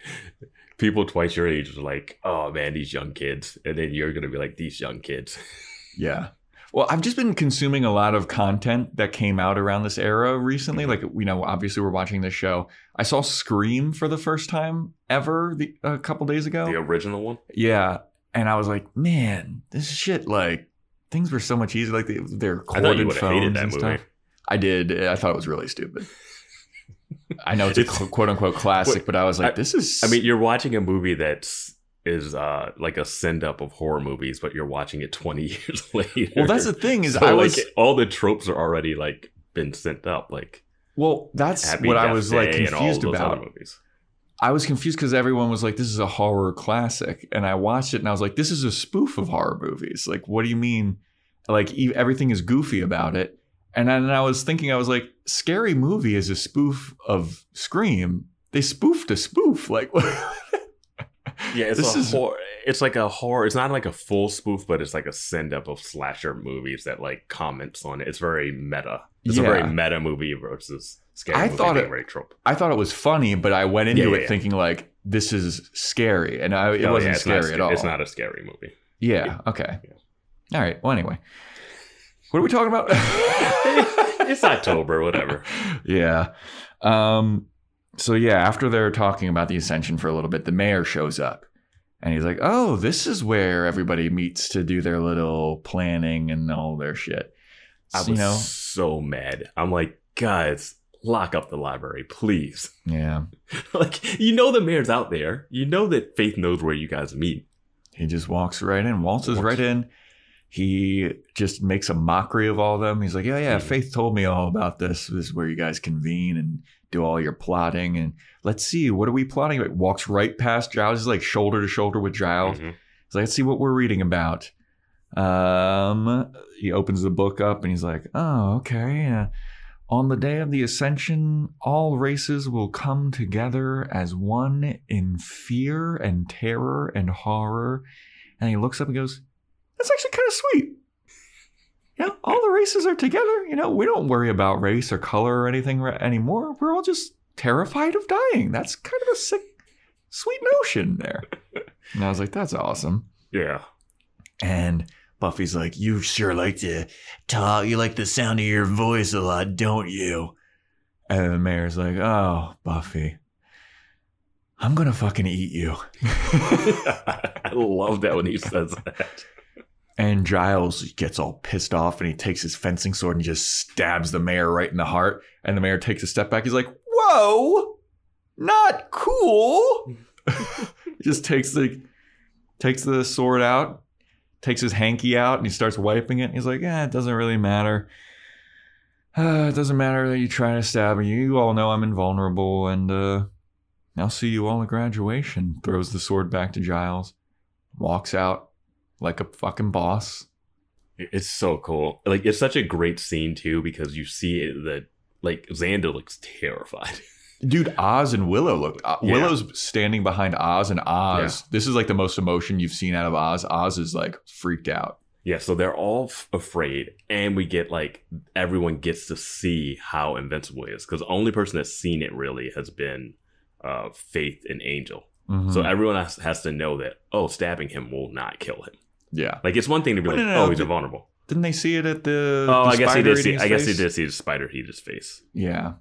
people twice your age are like, "Oh man, these young kids," and then you're gonna be like, "These young kids." Yeah. Well, I've just been consuming a lot of content that came out around this era recently. Like, you know, obviously we're watching this show. I saw Scream for the first time ever the, a couple days ago. The original one. Yeah. And I was like, man, this shit, like, things were so much easier. Like, they, they're I thought you corded phones and movie. stuff. I did. I thought it was really stupid. I know it's a quote unquote classic, Wait, but I was like, I- this is. I mean, you're watching a movie that's is uh like a send up of horror movies, but you're watching it 20 years later. well, that's the thing is, So, I like, was. all the tropes are already like been sent up, like well, that's Happy what I was like Day all confused about. movies. I was confused because everyone was like, "This is a horror classic," and I watched it and I was like, "This is a spoof of horror movies." Like, what do you mean? Like, e- everything is goofy about it. And then I was thinking, I was like, "Scary Movie is a spoof of Scream." They spoofed a spoof. Like, Yeah, it's This a is- horror. It's like a horror. It's not like a full spoof, but it's like a send up of slasher movies that like comments on it. It's very meta. It's a very meta movie versus scary. I thought it- trope. I thought it was funny, but I went into Yeah, yeah, it thinking like, "This is scary," and I, it Oh, wasn't not scary at all. It's not a scary movie. Yeah. Okay. All right. Well, anyway, what are we talking about? it's October, whatever. yeah. Um, so yeah, after they're talking about the ascension for a little bit, the mayor shows up and he's like, Oh, this is where everybody meets to do their little planning and all their shit. I was So, you know, so mad. I'm like, guys, lock up the library, please. yeah. like, you know the mayor's out there. You know that Faith knows where you guys meet. He just walks right in, waltzes Walks. right in. He just makes a mockery of all of them. He's like, Yeah, yeah, Mhm. Faith told me all about this. This is where you guys convene and do all your plotting. And let's see, what are we plotting? It walks right past Giles, He's like shoulder to shoulder with Giles. Mhm. He's like, let's see what we're reading about. Um, he opens the book up and he's like, oh, okay. Uh, on the day of the ascension, all races will come together as one in fear and terror and horror. And he looks up and goes, that's actually kind of sweet. you know, all the races are together. You know, we don't worry about race or color or anything re- anymore. We're all just terrified of dying. That's kind of a sick, sweet notion there. And I was like, that's awesome. Yeah. And Buffy's like, You sure like to talk. You like the sound of your voice a lot, don't you? And the mayor's like, Oh, Buffy, I'm going to fucking eat you. I love that when he says that. And Giles gets all pissed off and he takes his fencing sword and just stabs the mayor right in the heart. And the mayor takes a step back. He's like, Whoa, not cool. just takes the takes the sword out, takes his hanky out, and he starts wiping it. He's like, Yeah, it doesn't really matter. Uh, it doesn't matter that you try to stab me. You all know I'm invulnerable, and uh, I'll see you all at graduation. Throws the sword back to Giles, walks out like a fucking boss. It's so cool. Like it's such a great scene too because you see it that like Xander looks terrified. Dude, Oz and Willow look. Uh, Yeah. Willow's standing behind Oz, and Oz. This is like the most emotion you've seen out of Oz. Oz is like freaked out. yeah, so they're all f- afraid, and we get like everyone gets to see how invincible he is because the only person that's seen it really has been uh, Faith and Angel. Mhm. So everyone has, has to know that oh, stabbing him will not kill him. yeah, Like it's one thing to be like, no, no, oh, he's the- invulnerable. didn't they see it at the? Oh, the I guess he did see. I guess he did see the spider eat his face, Yeah,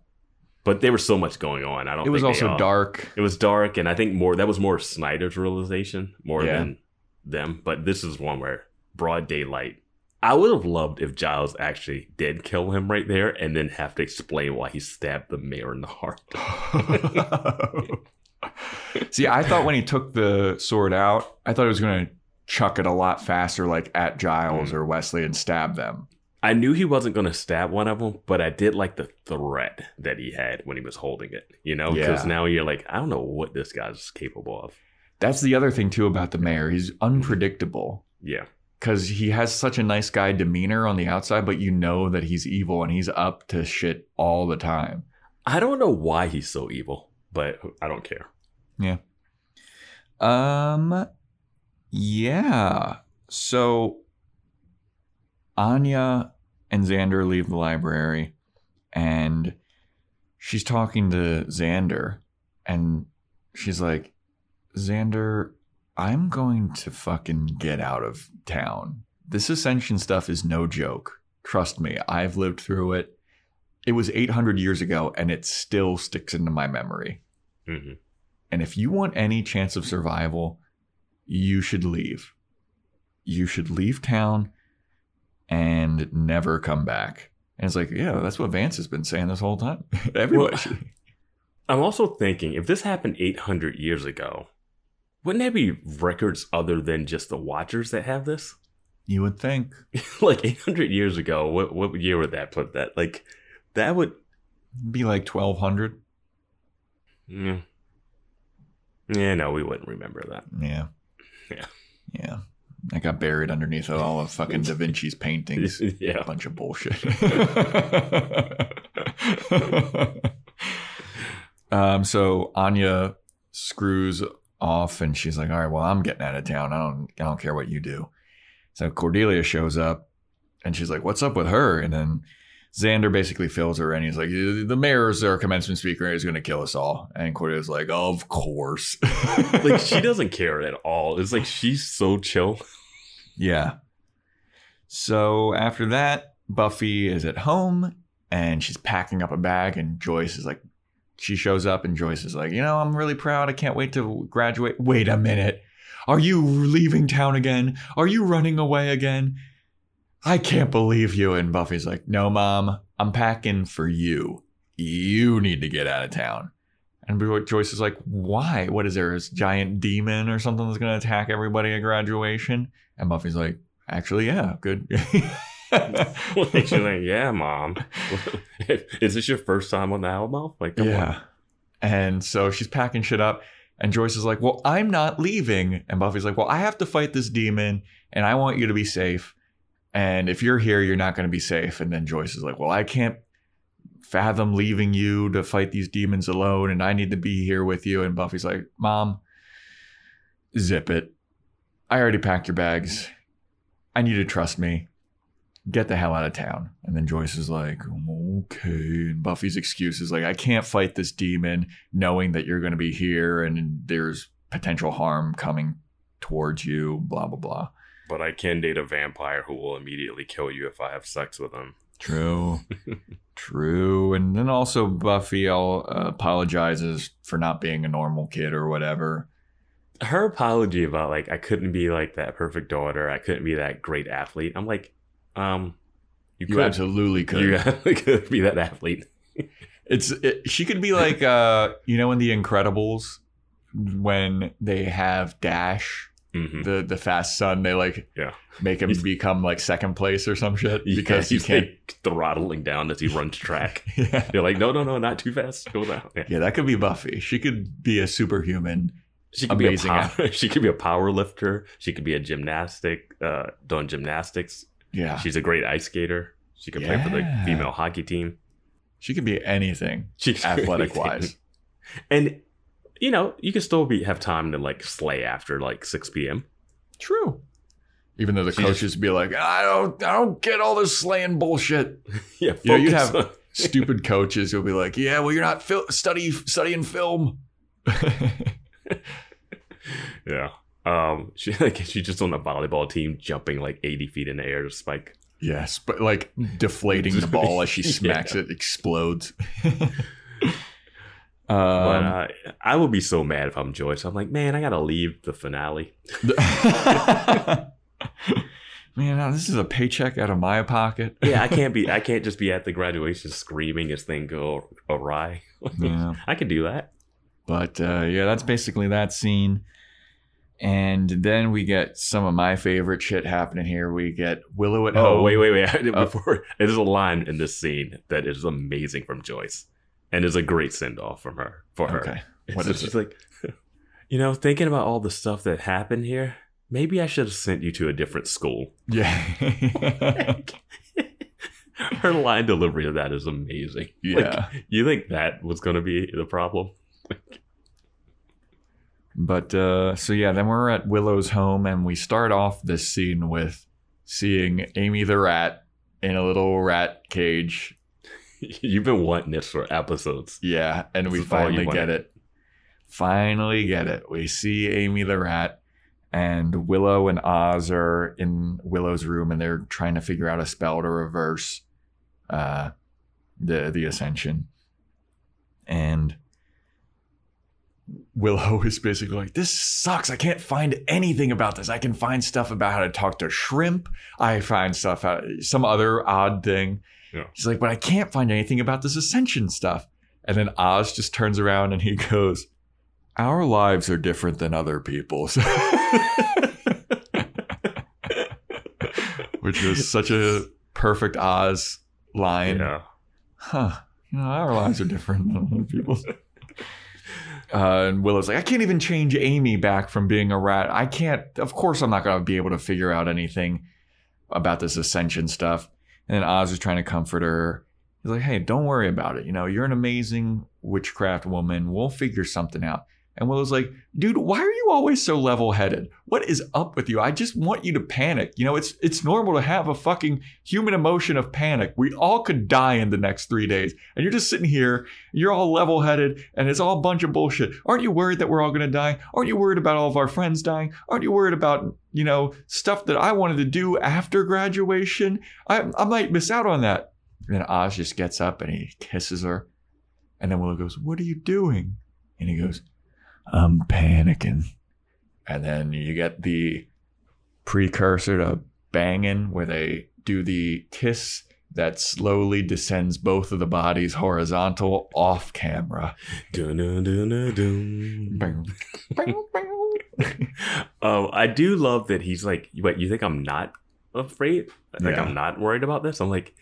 but there was so much going on. I don't. it was also all- dark. It was dark, and I think more that was more Snyder's realization more Yeah. than them. But this is one where broad daylight. I would have loved if Giles actually did kill him right there, and then have to explain why he stabbed the mayor in the heart. See, I thought when he took the sword out, I thought he was going to chuck it a lot faster, like at Giles Mm. or Wesley, and stab them. I knew he wasn't going to stab one of them, but I did like the threat that he had when he was holding it. You know, because Yeah. now you're like, I don't know what this guy's capable of. That's the other thing too about the mayor. He's unpredictable. Yeah, because he has such a nice guy demeanor on the outside, but you know that he's evil and he's up to shit all the time. I don't know why he's so evil, but I don't care. Yeah. Um, yeah. So Anya and Xander leave the library, and she's talking to Xander, and she's like, Xander, I'm going to fucking get out of town. This ascension stuff is no joke. Trust me, I've lived through it. It was 800 years ago, and it still sticks into my memory. hmm And if you want any chance of survival, you should leave. You should leave town and never come back. And it's like, yeah, that's what Vance has been saying this whole time. Everybody Well- I'm also thinking if this happened 800 years ago, wouldn't there be records other than just the Watchers that have this? You would think. like 800 years ago, what what year would that put that? Like that would, Be like 1200. yeah, yeah. No, we wouldn't remember that. Yeah. Yeah. Yeah. I got buried underneath all of fucking Da Vinci's paintings. yeah, A bunch of bullshit. um, so Anya screws off and she's like, All right, well, I'm getting out of town. I don't I don't care what you do. So Cordelia shows up and she's like, What's up with her? And then Xander basically fills her in. He's like, The mayor's our commencement speaker and he's gonna kill us all. And Cordelia's like, Of course. like she doesn't care at all. It's like she's so chill. Yeah. So after that, Buffy is at home and she's packing up a bag, and Joyce is like, she shows up, and Joyce is like, you know, I'm really proud. I can't wait to graduate. Wait a minute. Are you leaving town again? Are you running away again? I can't believe you. And Buffy's like, no, mom, I'm packing for you. You need to get out of town. And Joyce is like, why? What is there? Is giant demon or something that's going to attack everybody at graduation? And Buffy's like, actually, yeah, good. She's like, yeah, mom. Is this your first time on the Alamo? Like, come yeah. And so she's packing shit up. And Joyce is like, well, I'm not leaving. And Buffy's like, well, I have to fight this demon and I want you to be safe. And if you're here, you're not going to be safe. And then Joyce is like, well, I can't fathom leaving you to fight these demons alone. And I need to be here with you. And Buffy's like, mom, zip it. I already packed your bags. I need you to trust me. get the hell out of town. And then Joyce is like, okay. And Buffy's excuse is like, I can't fight this demon knowing that you're going to be here and there's potential harm coming towards you, blah, blah, blah. But I can date a vampire who will immediately kill you if I have sex with him. True. True. And then also Buffy all, uh, apologizes for not being a normal kid or whatever. Her apology about like I couldn't be like that perfect daughter, I couldn't be that great athlete. I'm like, um, you, You could, absolutely could. you could be that athlete. It's it, she could be like uh you know in the Incredibles when they have Dash hmm the the fast son they like Yeah. make him He's- become like second place or some shit because you he's can't like throttling down as he runs track. yeah. You're like, no, no, no, not too fast. Go down. Yeah. yeah that could be Buffy she could be a superhuman She could Amazing be a power, she could be a power lifter. She could be a gymnastic, uh, doing gymnastics. yeah She's a great ice skater. She could play for the female hockey team. she could be anything She athletic wise and you know, you can still be have time to like slay after like six p.m. true even though the She coaches be like I don't I don't get all this slaying bullshit Yeah, You know, you'd have- on- stupid coaches who'll be like yeah well you're not fil- study studying film yeah. Um, she like she's just on a volleyball team, jumping like eighty feet in the air to spike. Yes, but like deflating the ball as she smacks it, explodes. But um, uh, I would be so mad if I'm Joyce. I'm like, man, I gotta leave the finale. man, this is a paycheck out of my pocket. Yeah, I can't be. I can't just be at the graduation screaming as things go awry. yeah, I can do that. but uh, yeah, that's basically that scene. And then we get some of my favorite shit happening here. We get Willow at Oh home. wait, wait, wait! Oh. Before there's a line in this scene that is amazing from Joyce, and is a great send off from her for her. Okay, what so is she's it? like, you know, thinking about all the stuff that happened here, maybe I should have sent you to a different school. Yeah, Her line delivery of that is amazing. yeah. Like, you think that was going to be the problem? But uh, so yeah, then we're at Willow's home, and we start off this scene with seeing Amy the rat in a little rat cage. You've been wanting this for episodes. Yeah, and we This you finally get it. Finally get it. We see Amy the rat, and Willow and Oz are in Willow's room, and they're trying to figure out a spell to reverse uh, the the ascension. And Willow is basically like, "This sucks. I can't find anything about this. I can find stuff about how to talk to shrimp. I find stuff out some other odd thing." Yeah. She's like, "But I can't find anything about this ascension stuff." And then Oz just turns around and he goes, "Our lives are different than other people's," which is such a perfect Oz line Yeah. huh, you know, our lives are different than other people's. Uh, and Willow's like, I can't even change Amy back from being a rat. I can't, of course, I'm not going to be able to figure out anything about this ascension stuff. And then Oz is trying to comfort her. He's like, hey, don't worry about it. You know, you're an amazing witchcraft woman. We'll figure something out. And Willow's like, dude, why are you always so level-headed? What is up with you? I just want you to panic. You know, it's it's normal to have a fucking human emotion of panic. We all could die in the next three days. And you're just sitting here, you're all level-headed, and it's all a bunch of bullshit. Aren't you worried that we're all gonna die? Aren't you worried about all of our friends dying? Aren't you worried about, you know, stuff that I wanted to do after graduation? I, I might miss out on that. And then Oz just gets up and he kisses her. And then Willow goes, What are you doing? And he goes, I'm panicking. And then you get the precursor to banging where they do the kiss that slowly descends both of the bodies horizontal off camera. Dun-dun-dun-dun-dun. Bang, bang, bang. um, I do love that he's like, wait, you think I'm not afraid? Like Yeah. I'm not worried about this? I'm like,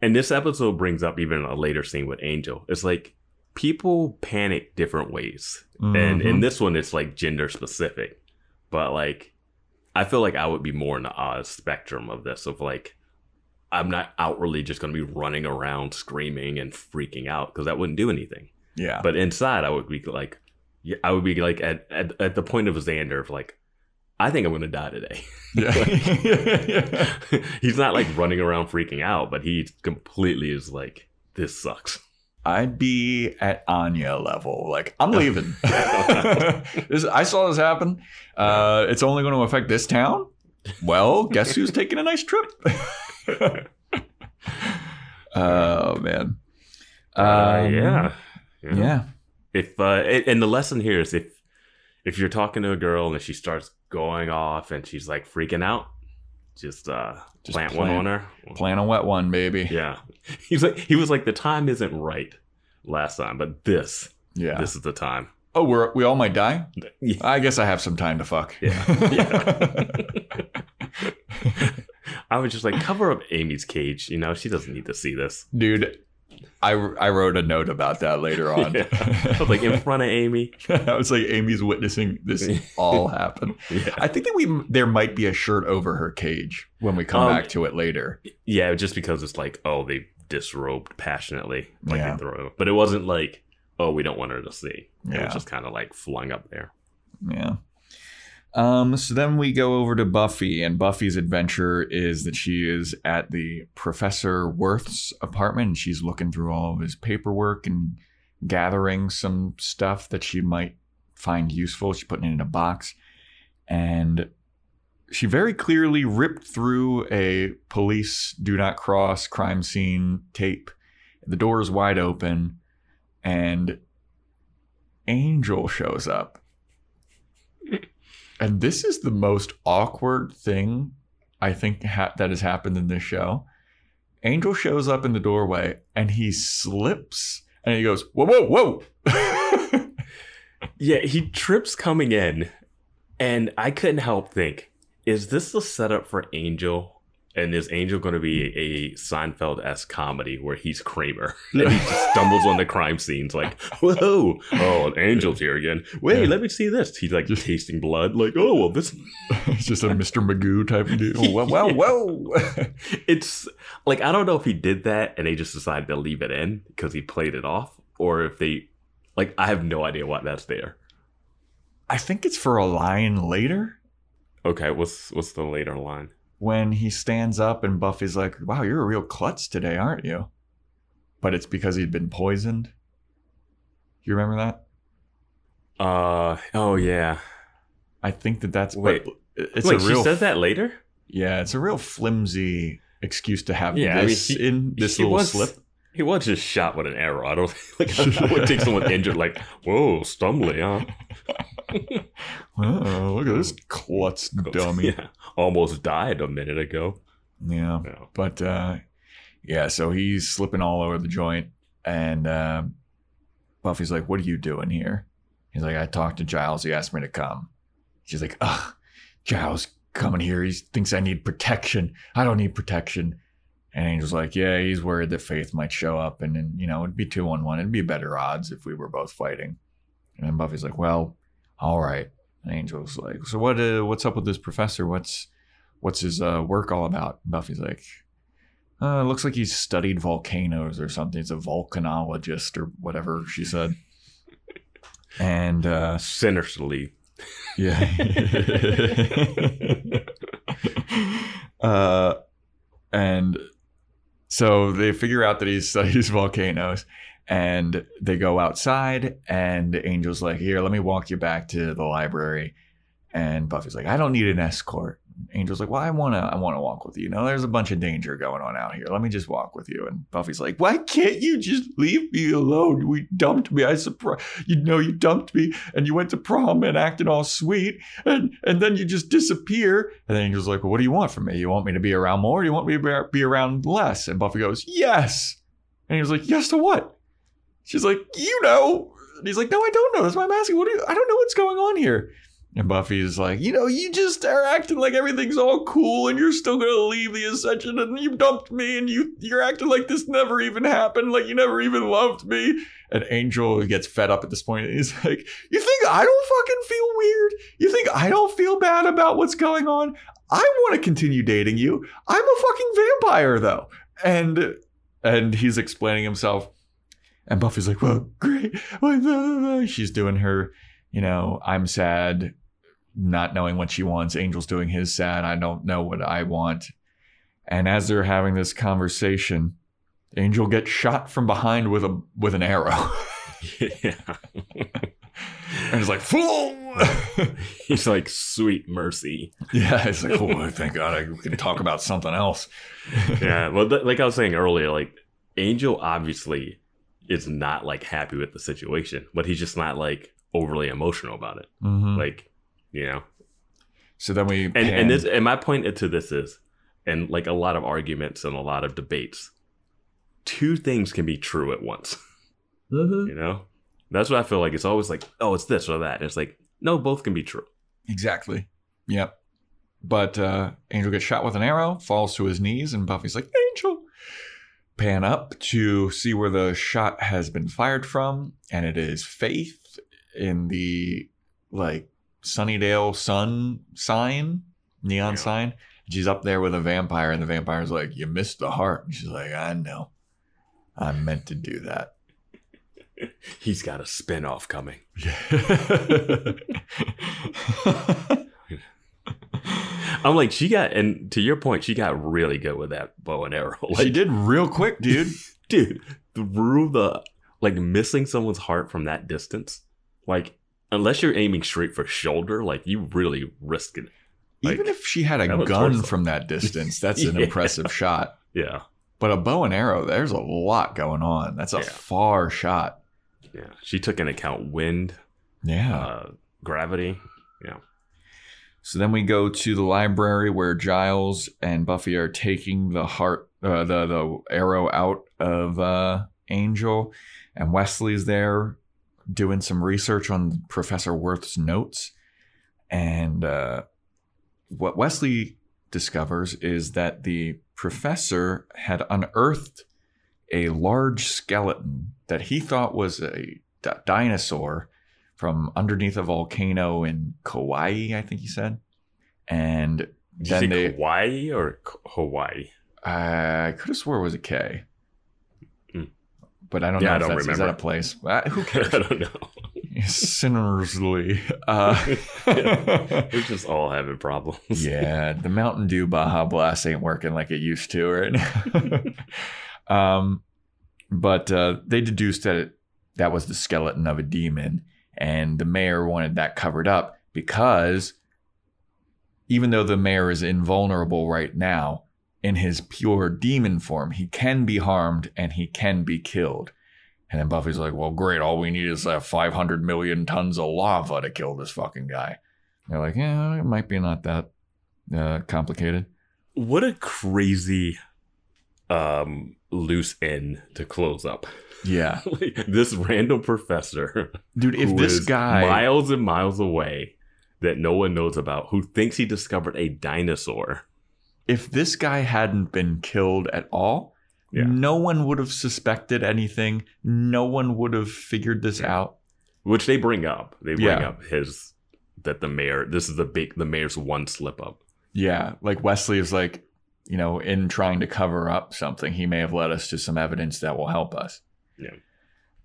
and this episode brings up even a later scene with Angel. It's like people panic different ways, and Mhm. in this one, it's like gender specific. But like, I feel like I would be more in the Oz spectrum of this. Of like, I'm not outwardly just going to be running around screaming and freaking out because that wouldn't do anything. yeah. But inside, I would be like, I would be like at, at, at the point of Xander of like, I think I'm gonna die today. Yeah. He's not like running around freaking out, but he completely is like, this sucks. I'd be at Anya level. Like, I'm leaving. This- I saw this happen. Uh, it's only going to affect this town. Well, guess who's taking a nice trip? oh man. Uh, Um, yeah. yeah. If uh, and and the lesson here is if if you're talking to a girl and she starts going off and she's like freaking out, just uh Just plant, one on her. Plan a wet one, baby. Yeah. He's like he was like the time isn't right last time, but this Yeah. this is the time. oh, we're we all might die. Yeah. I guess I have some time to fuck. Yeah. I was just like cover up Amy's cage, you know, she doesn't need to see this. Dude, I, I wrote a note about that later on. Yeah. Like in front of Amy. I was like, Amy's witnessing this all happen. Yeah. I think that we there might be a shirt over her cage when we come Um, back to it later. Yeah, just because it's like, oh, they disrobed passionately. Like Yeah. throw but it wasn't like, oh, we don't want her to see. It Yeah. was just kind of like flung up there. Yeah. Um, so then we go over to Buffy, and Buffy's adventure is that she is at the Professor Worth's apartment, and she's looking through all of his paperwork and gathering some stuff that she might find useful. She's putting it in a box, and she very clearly ripped through a police do not cross crime scene tape. The door is wide open, and Angel shows up. And this is the most awkward thing I think ha- that has happened in this show. Angel shows up in the doorway and he slips and he goes, Whoa, whoa, whoa. Yeah, he trips coming in, and I couldn't help think, is this the setup for Angel? And is Angel going to be a Seinfeld esque comedy where he's Kramer and he just stumbles on the crime scenes like, whoa, oh, Angel's here again. Wait, Yeah. let me see this. He's like tasting blood, like, oh, well, this. it's just a Mr. Magoo type of deal. Whoa, whoa, whoa. It's like, I don't know if he did that and they just decided to leave it in because he played it off, or if they, like, I have no idea why that's there. I think it's for a line later Okay, what's what's the later line? When he stands up and Buffy's like, Wow, you're a real klutz today, aren't you? But it's because he'd been poisoned. You remember that? Uh, oh, yeah. I think that that's Wait. but it's Wait, a real she said that later? Yeah, it's a real flimsy excuse to have Yeah, I mean, this he- in this little was- slip. He was just shot with an arrow. I don't like. I would take someone injured. Like, whoa, stumbly, huh? Oh, look at this klutz dummy. Yeah, almost died a minute ago. Yeah. Yeah. But uh yeah, so he's slipping all over the joint and uh, Buffy's like, What are you doing here? He's like, I talked to Giles, he asked me to come. She's like, Ugh, Giles coming here. He thinks I need protection. I don't need protection. And Angel's like, Yeah, he's worried that Faith might show up and then, you know, it'd be two on one. It'd be better odds if we were both fighting. And then Buffy's like, Well, all right. And Angel's like, So what uh, what's up with this professor? What's what's his uh, work all about? Buffy's like, uh, looks like he's studied volcanoes or something. He's a volcanologist or whatever she said. And uh, Sinisterly. yeah. uh, and so they figure out that he studies volcanoes and they go outside and Angel's like, here, let me walk you back to the library. And Buffy's like, I don't need an escort. Angel's like, well, I want to, I want to walk with you. You know, there's a bunch of danger going on out here. Let me just walk with you. And Buffy's like, why can't you just leave me alone? We dumped me. I surprised, you know, you dumped me and you went to prom and acted all sweet and, and then you just disappear. And then Angel's like, well, what do you want from me? You want me to be around more? Or do you want me to be- be around less? And Buffy goes, yes. And he was like, yes to what? She's like, you know. And he's like, no, I don't know. That's why I'm asking. What do you, I don't know what's going on here. And Buffy's like, you know, you just are acting like everything's all cool and you're still gonna leave the Ascension and you dumped me and you you're acting like this never even happened, like you never even loved me. And Angel gets fed up at this point and he's like, You think I don't fucking feel weird? You think I don't feel bad about what's going on? I want to continue dating you. I'm a fucking vampire though. And and he's explaining himself. And Buffy's like, well, great. She's doing her, you know, I'm sad, not knowing what she wants. Angel's doing his sad. I don't know what I want. And as they're having this conversation, Angel gets shot from behind with a with an arrow. yeah. and he's like, fool! He's like, sweet mercy. yeah, it's like, oh, thank God I can talk about something else. Yeah. Well, th- like I was saying earlier, like Angel obviously is not like happy with the situation, but he's just not like overly emotional about it. Mhm. Like, you know, So then we and pan- and this and my point to this is, and like a lot of arguments and a lot of debates, two things can be true at once. You know, that's what I feel like. It's always like, oh, it's this or that. And it's like, no, both can be true. Exactly. Yep. But uh, Angel gets shot with an arrow, falls to his knees, and Buffy's like, Angel. Pan up to see where the shot has been fired from, and it is Faith in the like Sunnydale sun sign, neon Yeah. sign. She's up there with a vampire, and the vampire's like, You missed the heart. And she's like, I know. I meant to do that. He's got a spin off coming. I'm like, she got, and to your point, she got really good with that bow and arrow. Like, she did real quick, dude. dude, through the like missing someone's heart from that distance, like unless you're aiming straight for shoulder, like you really risk it. Like, Even if she had a that gun from that distance, that's an Yeah. impressive shot. yeah, But a bow and arrow, there's a lot going on. That's a Yeah. far shot. yeah, she took into account wind, Yeah. uh, gravity. Yeah. So then we go to the library where Giles and Buffy are taking the heart, uh, the the arrow out of uh, Angel, and Wesley's there doing some research on Professor Worth's notes, and uh, what Wesley discovers is that the professor had unearthed a large skeleton that he thought was a d- dinosaur from underneath a volcano in Kauai, I think he said. And Did you then say they, Hawaii or K- Hawaii? I could have swore it was a K. But I don't Yeah, know I if don't that's, is that a place. Uh, who cares? I don't know. Sinnersley. Uh, We're just all having problems. yeah, the Mountain Dew Baja Blast ain't working like it used to right now. um, but uh, they deduced that it, that was the skeleton of a demon, and the mayor wanted that covered up because even though the mayor is invulnerable right now, in his pure demon form, he can be harmed and he can be killed. And then Buffy's like, well, great. All we need is uh, 500 million tons of lava to kill this fucking guy. They're like, yeah, it might be not that uh, complicated. What a crazy um loose end to close up. Yeah. Like, this random professor Dude, if this is guy. miles and miles away that no one knows about who thinks he discovered a dinosaur if this guy hadn't been killed at all, Yeah. no one would have suspected anything. No one would have figured this out. which they bring up they bring Yeah. up his that the mayor this is the big the mayor's one slip up Yeah. Like Wesley is like, you know, in trying to cover up something, he may have led us to some evidence that will help us. Yeah.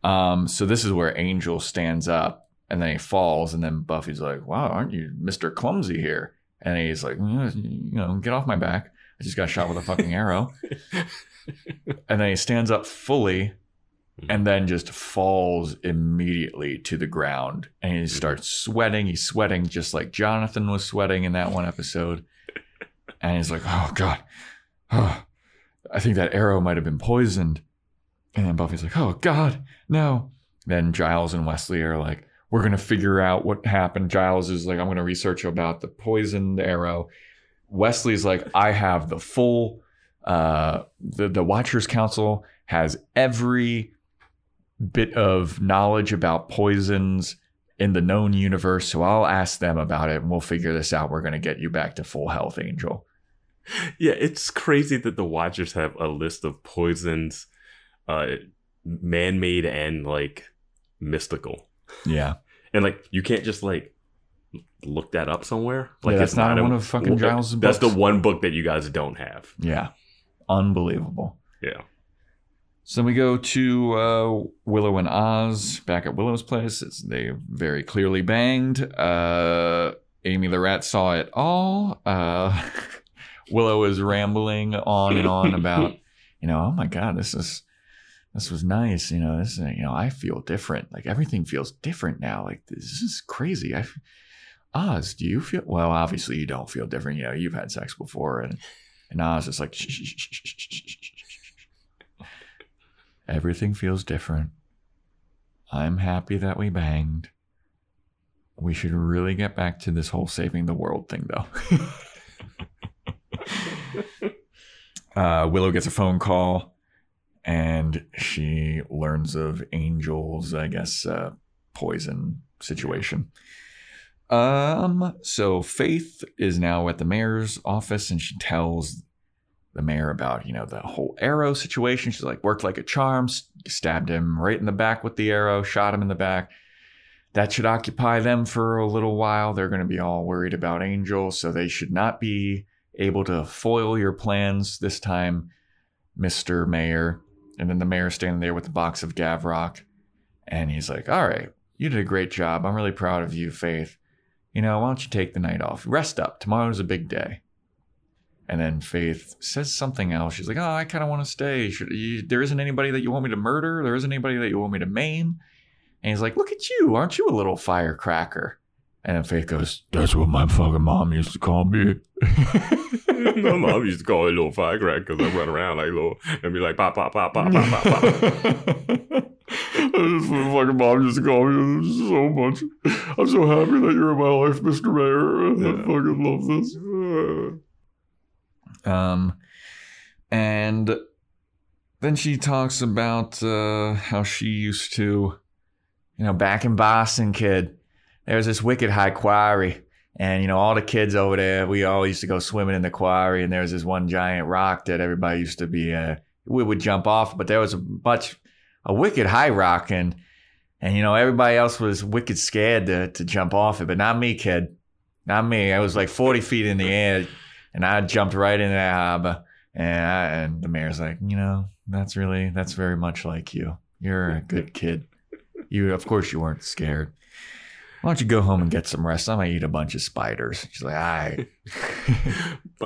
Um, so this is where Angel stands up and then he falls, and then Buffy's like, Wow, aren't you Mr. Clumsy here? And he's like, "Mm, you know, get off my back. I just got shot with a fucking arrow. and then he stands up fully and then just falls immediately to the ground. And he starts sweating. He's sweating just like jonathan was sweating in that one episode. And he's like oh god. Oh, i think that arrow might have been poisoned. And then buffy's like oh god no. Then giles and wesley are like we're going to figure out what happened. Giles is like i'm going to research about the poisoned arrow. Wesley's like i have the full uh the, the watchers council has every bit of knowledge about poisons in the known universe so i'll ask them about it and we'll figure this out. We're going to get you back to full health angel. Yeah it's crazy that the watchers have a list of poisons uh man-made and like mystical yeah. And like you can't just like look that up somewhere. Like Yeah, that's it's not in a- one of fucking Giles's that's the one book that you guys don't have. Yeah. Unbelievable. Yeah. So then we go to uh, Willow and Oz back at Willow's place. It's, they very clearly banged. Uh, Amy the rat saw it all. Uh, Willow is rambling on and on about, you know, oh my god, this is this was nice. You know, this, you know, I feel different. Like everything feels different now. Like this is crazy. I, Oz, do you feel? Well, obviously you don't feel different. You know, you've had sex before, and and Oz is like, everything feels different. I'm happy that we banged. We should really get back to this whole saving the world thing, though. uh, Willow gets a phone call and she learns of Angel's, I guess, uh, poison situation. Um, so Faith is now at the mayor's office and she tells the mayor about, you know, the whole arrow situation. She's like, worked like a charm, stabbed him right in the back with the arrow, shot him in the back. That should occupy them for a little while. They're going to be all worried about Angel, so they should not be able to foil your plans this time, Mr. Mayor. And then the mayor's standing there with the box of Gavrok. And he's like, All right, you did a great job. I'm really proud of you, Faith. You know, why don't you take the night off? Rest up. Tomorrow's a big day. And then Faith says something else. She's like, "Oh, I kind of want to stay. You, there isn't anybody that you want me to murder. There isn't anybody that you want me to maim." And he's like, "Look at you. Aren't you a little firecracker?" And then Faith goes, "That's what my fucking mom used to call me." My mom used to call me a little firecracker because I run around like little and be like pop pop pop pop pop pop pop. That's what my fucking mom used to call me so much. I'm so happy that you're in my life, Mr. Mayor. I fucking love this. Um, and then she talks about uh, how she used to, you know, back in Boston, kid, there was this wicked high quarry. And, you know, all the kids over there, we all used to go swimming in the quarry. And there was this one giant rock that everybody used to be, uh, we would jump off. But there was a much, a wicked high rock. And, and, you know, everybody else was wicked scared to, to jump off it. But not me, kid. Not me. I was like 40 feet in the air and I jumped right into that harbor. And, I, and the mayor's like, you know, that's really, that's very much like you. You're a good kid. You, of course, you weren't scared. Why don't you go home and get some rest? I'm gonna eat a bunch of spiders. She's like, right.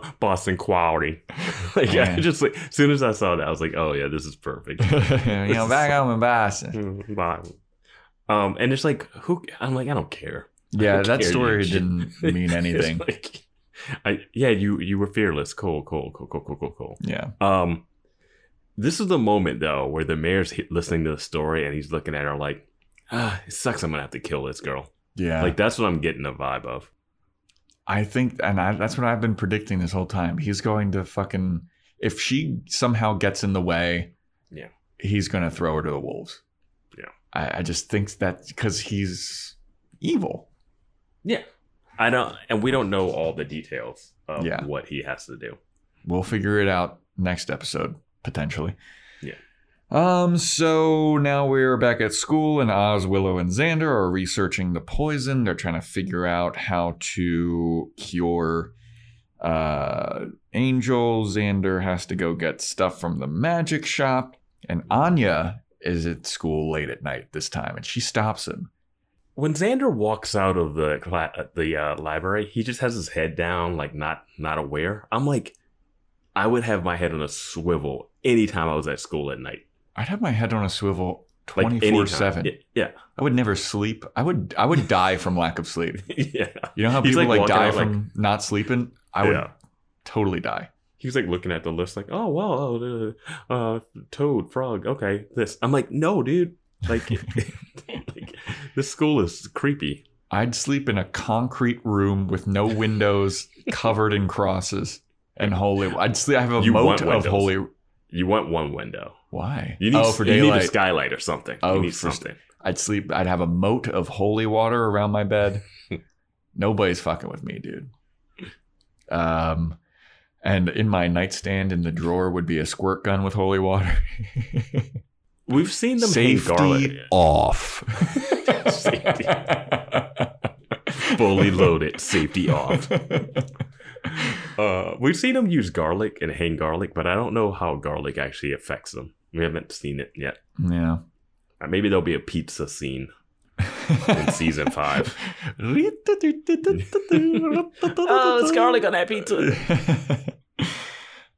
Boston quality. like Yeah. Just like as soon as I saw that, I was like, oh yeah, this is perfect. you know, back home in Boston. Um, and it's like who I'm like I don't care. Yeah, don't that care, story didn't mean anything. like, I yeah, you you were fearless. Cool, cool, cool, cool, cool, cool, cool. Yeah. Um, this is the moment though where the mayor's listening to the story and he's looking at her like, ah, it sucks. I'm gonna have to kill this girl. Yeah. Like that's what I'm getting a vibe of. I think, and I, that's what I've been predicting this whole time. He's going to fucking, if she somehow gets in the way, Yeah. he's going to throw her to the wolves. Yeah. I, I just think that because he's evil. Yeah, I don't, and we don't know all the details of Yeah. what he has to do. We'll figure it out next episode, potentially. Um, so now we're back at school, and Oz, Willow, and Xander are researching the poison. They're trying to figure out how to cure uh, Angel. Xander has to go get stuff from the magic shop, and Anya is at school late at night this time, and she stops him. When Xander walks out of the cla- the uh, library, he just has his head down, like not not aware. I'm like, I would have my head on a swivel anytime I was at school at night. I'd have my head on a swivel twenty four seven. Yeah, I would never sleep. I would I would die from lack of sleep. yeah. You know how He's, people like, like, die out, like- from not sleeping? I would Yeah. totally die. He was like looking at the list, like, oh well, oh, uh, uh, toad, frog, okay, this. I'm like, no, dude, like, like this school is creepy. I'd sleep in a concrete room with no windows, covered in crosses and holy. I'd sleep. I have a You moat of holy. You want one window. Why? You need, oh, for you need a daylight. skylight or something. Oh, you need for- something. I'd sleep. I'd have a moat of holy water around my bed. Nobody's fucking with me, dude. Um, and in my nightstand in the drawer would be a squirt gun with holy water. We've seen them hang Safety garlic. off. Safety. Fully loaded, safety off. Uh, we've seen them use garlic and hang garlic, but I don't know how garlic actually affects them. We haven't seen it yet. yeah. Uh, Maybe there'll be a pizza scene. in season five. oh, it's garlic on that pizza.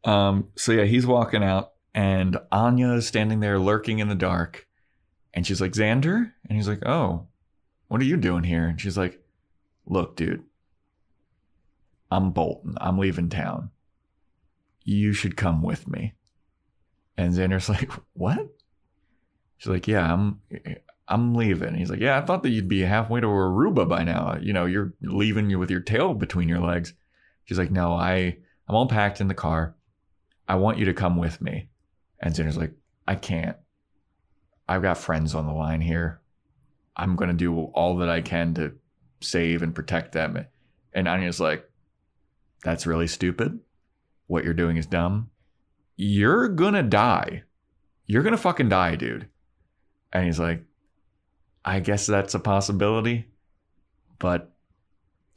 um, so yeah, he's walking out, and Anya is standing there lurking in the dark, and she's like, "Xander," and he's like, "Oh, what are you doing here?" And she's like, "Look, dude, I'm Bolton. I'm leaving town. You should come with me." And Xander's like, "What?" She's like, "Yeah, I'm." I'm leaving. He's like, Yeah, I thought that you'd be halfway to Aruba by now. You know, you're leaving you with your tail between your legs. She's like, No, I I'm all packed in the car. I want you to come with me. And Xander's like, I can't. I've got friends on the line here. I'm gonna do all that I can to save and protect them. And Anya's like, That's really stupid. What you're doing is dumb. You're gonna die. You're gonna fucking die, dude. And he's like, I guess that's a possibility, but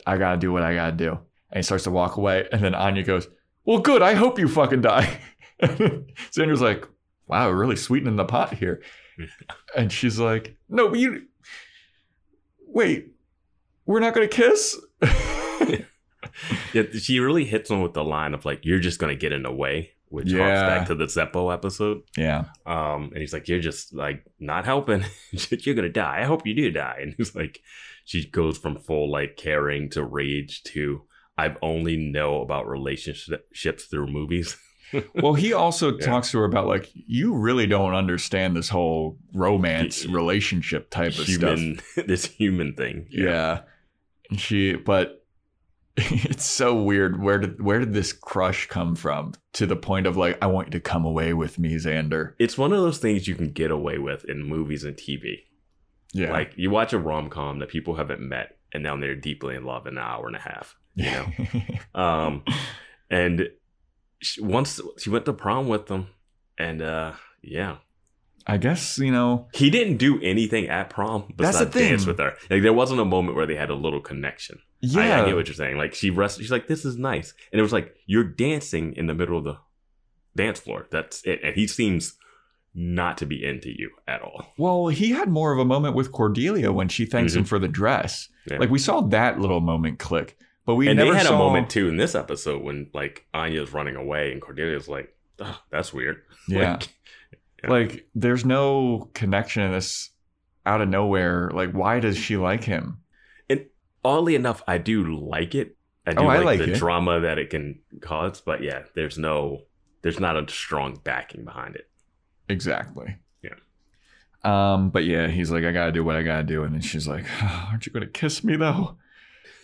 I gotta do what I gotta do. And he starts to walk away, and then Anya goes, Well, good, I hope you fucking die. Xander's like, Wow, we're really sweetening the pot here. and she's like, No, but you wait, we're not gonna kiss? yeah, she really hits him with the line of like, "You're just gonna get in the way," which harks Yeah. back to the Zeppo episode. yeah. Um, and he's like, "You're just like not helping. You're gonna die. I hope you do die." And he's like, she goes from full like caring to rage to I've only know about relationships through movies. Well, he also Yeah. talks to her about like, you really don't understand this whole romance relationship type of stuff. this human thing. Yeah. And She but it's so weird. Where did where did this crush come from? To the point of like, I want you to come away with me, Xander. It's one of those things you can get away with in movies and TV. Yeah. Like you watch a rom com that people haven't met and now they're deeply in love in an hour and a half. You know. um, and she, once she went to prom with them, and uh, yeah, I guess, you know, he didn't do anything at prom That's the thing. dance with her. Like there wasn't a moment where they had a little connection. Yeah. I get what you're saying. Like she rest, she's like, "This is nice," and it was like you're dancing in the middle of the dance floor. That's it, and he seems not to be into you at all. well, he had more of a moment with Cordelia when she thanks him for the dress. Mm-hmm. Yeah. Like we saw that little moment click, but we and never they had saw a moment too in this episode when like Anya's running away and Cordelia's like, oh, "That's weird." Yeah. Like, Yeah. Like there's no connection in this out of nowhere. Like why does she like him? And oddly enough, I do like it. I do Oh, I like, like the it. drama that it can cause, but yeah, there's no, there's not a strong backing behind it. Exactly. Yeah. Um, but yeah, he's like, I gotta do what I gotta do, and then she's like, Aren't you gonna kiss me though?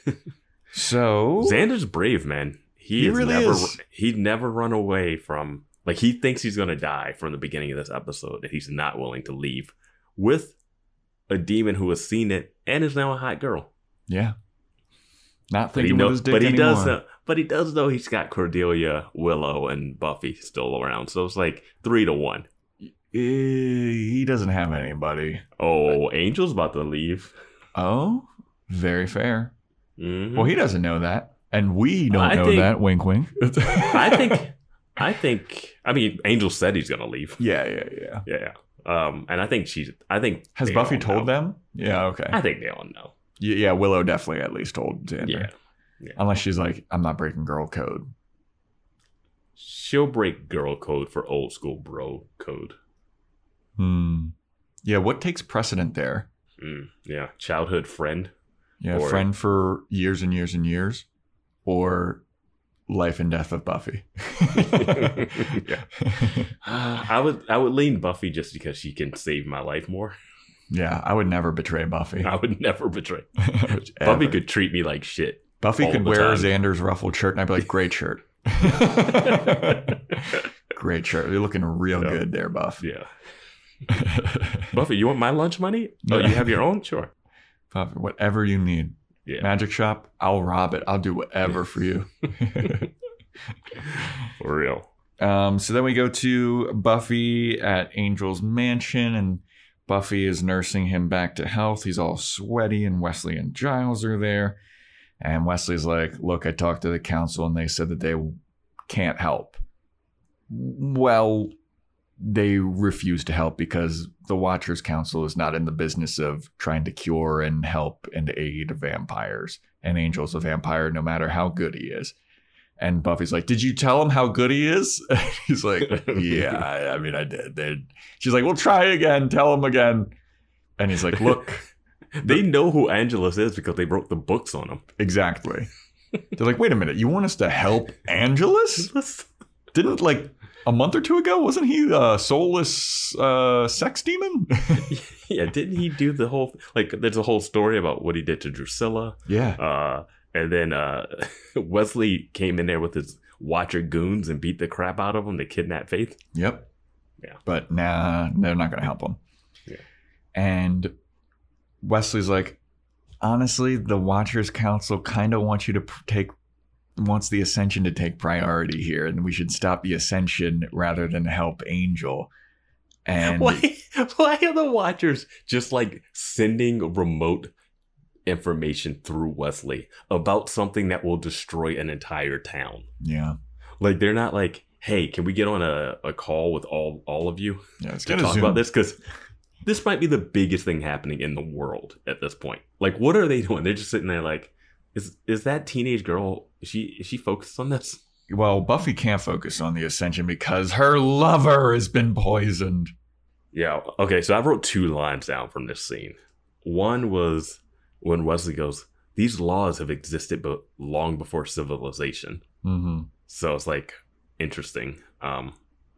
so Xander's brave, man. He, He really never, is. he'd never run away from like he thinks he's gonna die from the beginning of this episode, and he's not willing to leave with a demon who has seen it and is now a hot girl. yeah, not But he, thinking know, with his dick but he anymore. does know, but he does know he's got Cordelia, Willow, and Buffy still around. So it's like three to one. He doesn't have anybody. Oh, Angel's about to leave. Oh, very fair. Mhm. Well, he doesn't know that, and we don't I know think- that. Wink, wink. I think, I think, I mean, Angel said he's gonna leave. Yeah, yeah, yeah. Yeah, yeah. Um, and I think she's. I think Has Buffy told know. them? Yeah, okay. I think they all know. Y- yeah, Willow definitely at least told Xander. Yeah, Unless she's like, I'm not breaking girl code. she'll break girl code for old school bro code. Hmm. Yeah, what takes precedent there? Mm, yeah, childhood friend. Yeah, Or- friend for years and years and years, or life and death of Buffy. yeah, I would. I would lean Buffy just because she can save my life more. yeah, I would never betray Buffy. I would never betray. Ever. Buffy could treat me like shit. Buffy could wear time. Xander's ruffled shirt, and I'd be like, "Great shirt, great shirt. You're looking real Yeah. good there, Buff." Yeah, Buffy, you want my lunch money? Oh, you have your own? Sure. Buffy, whatever you need. Yeah, Magic shop, I'll rob it. I'll do whatever for you. for real. Um, so then we go to Buffy at Angel's mansion, and Buffy is nursing him back to health. He's all sweaty, and Wesley and Giles are there. And Wesley's like, Look, I talked to the council, and they said that they can't help. Well, they refuse to help because the Watchers Council is not in the business of trying to cure and help and aid vampires. And Angel's a vampire no matter how good he is. And Buffy's like, Did you tell him how good he is? He's like, Yeah, I, I mean, I did. They, she's like, Well, try again. Tell him again. And he's like, Look, They know who Angelus is because they wrote the books on him. exactly. They're like, Wait a minute. You want us to help Angelus? Didn't like a month or two ago, wasn't he a soulless uh, sex demon? yeah, didn't he do the whole like? There's a whole story about what he did to Drusilla. yeah. Uh, and then uh, Wesley came in there with his Watcher goons and beat the crap out of him to kidnap Faith. Yep. Yeah. But nah, they're not going to help him. Yeah. And Wesley's like, honestly, the Watchers Council kind of wants you to pr- take, wants the Ascension to take priority here, and we should stop the Ascension rather than help Angel. And Why? Why are the Watchers just like sending remote information through Wesley about something that will destroy an entire town? yeah, Like they're not like, hey, can we get on a, a call with all all of you yeah, it's to talk zoom. about this? Because this might be the biggest thing happening in the world at this point. Like, what are they doing? They're just sitting there like, is is that teenage girl? Is she is she focused on this? Well, Buffy can't focus on the Ascension because her lover has been poisoned. Yeah. Okay. So I wrote two lines down from this scene. One was when Wesley goes, "These laws have existed, but long before civilization." Mm-hmm. So it's like interesting um,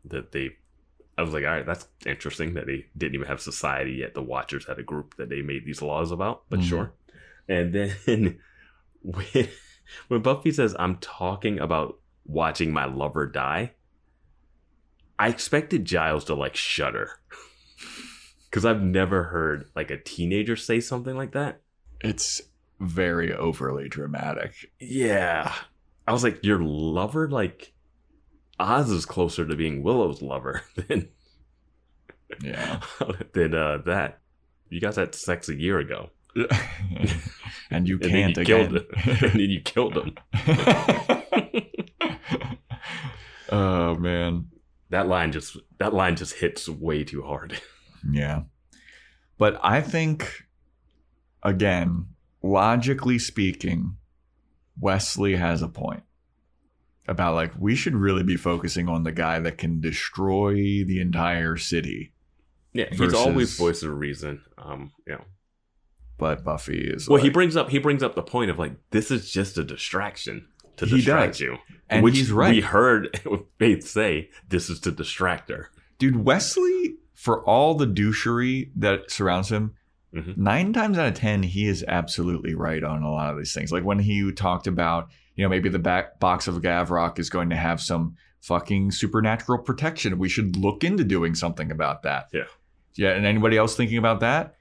that they. I was like, all right, that's interesting that they didn't even have society yet. The Watchers had a group that they made these laws about, but Mhm. sure. And then when when Buffy says, "I'm talking about watching my lover die," I expected Giles to like shudder because I've never heard like a teenager say something like that. It's very overly dramatic. Yeah. I was like, your lover? Like, Oz is closer to being Willow's lover than Yeah. than uh, that. You guys had sex a year ago, and you and can't you again. killed and then you killed him. oh man. That line just that line just hits way too hard. Yeah. But I think again, logically speaking, Wesley has a point about like we should really be focusing on the guy that can destroy the entire city. Yeah, he's always voice of reason. Um, you know. But Buffy is Well, he brings up he brings up the point of like this is just a distraction to distract you, and which he's right. we heard Faith say this is to distract her. Dude, Wesley, for all the douchery that surrounds him, Mhm. nine times out of ten, he is absolutely right on a lot of these things. Like when he talked about, you know, maybe the back box of Gavrok is going to have some fucking supernatural protection. We should look into doing something about that. Yeah. Yeah. And anybody else thinking about that?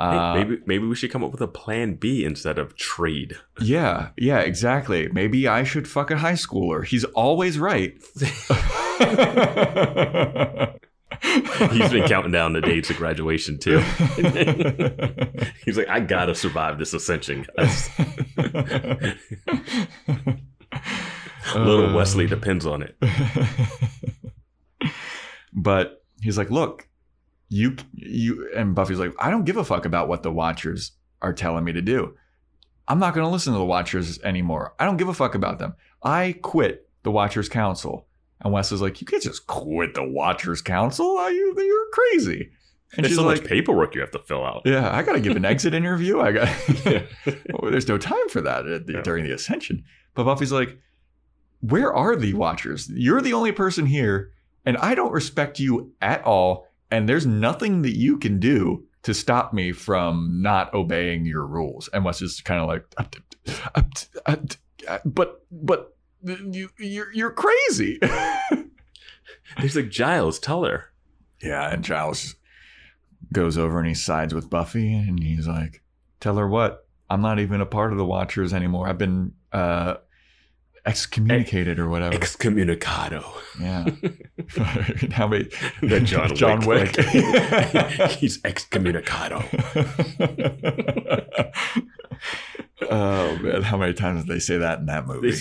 Uh, maybe maybe we should come up with a plan B instead of trade. yeah. Yeah. Exactly. Maybe I should fuck a high schooler. He's always right. He's been counting down the days of graduation too. He's like, I gotta survive this ascension. guys." Little Uh, Wesley depends on it. but he's like, look, you you and Buffy's like, I don't give a fuck about what the Watchers are telling me to do. I'm not going to listen to the Watchers anymore. I don't give a fuck about them. I quit the Watchers Council. And Wes is like, you can't just quit the Watchers Council. Are you you're crazy. And There's she's so like, much paperwork you have to fill out. yeah, I got to give an exit interview. I got. Yeah. There's no time for that at the- Yeah. during the ascension. But Buffy's like, where are the Watchers? You're the only person here, and I don't respect you at all. And there's nothing that you can do to stop me from not obeying your rules. And Wes is kind of like, "Uh, uh, uh, uh, but but you you're you're crazy. He's like, Giles, tell her. Yeah, and Giles goes over and he sides with Buffy, and he's like, "Tell her what? I'm not even a part of the Watchers anymore. I've been uh, excommunicated or whatever." Excommunicado. yeah. How many? The John, John Wick. Wick. like, he's excommunicado. oh man, how many times did they say that in that movie?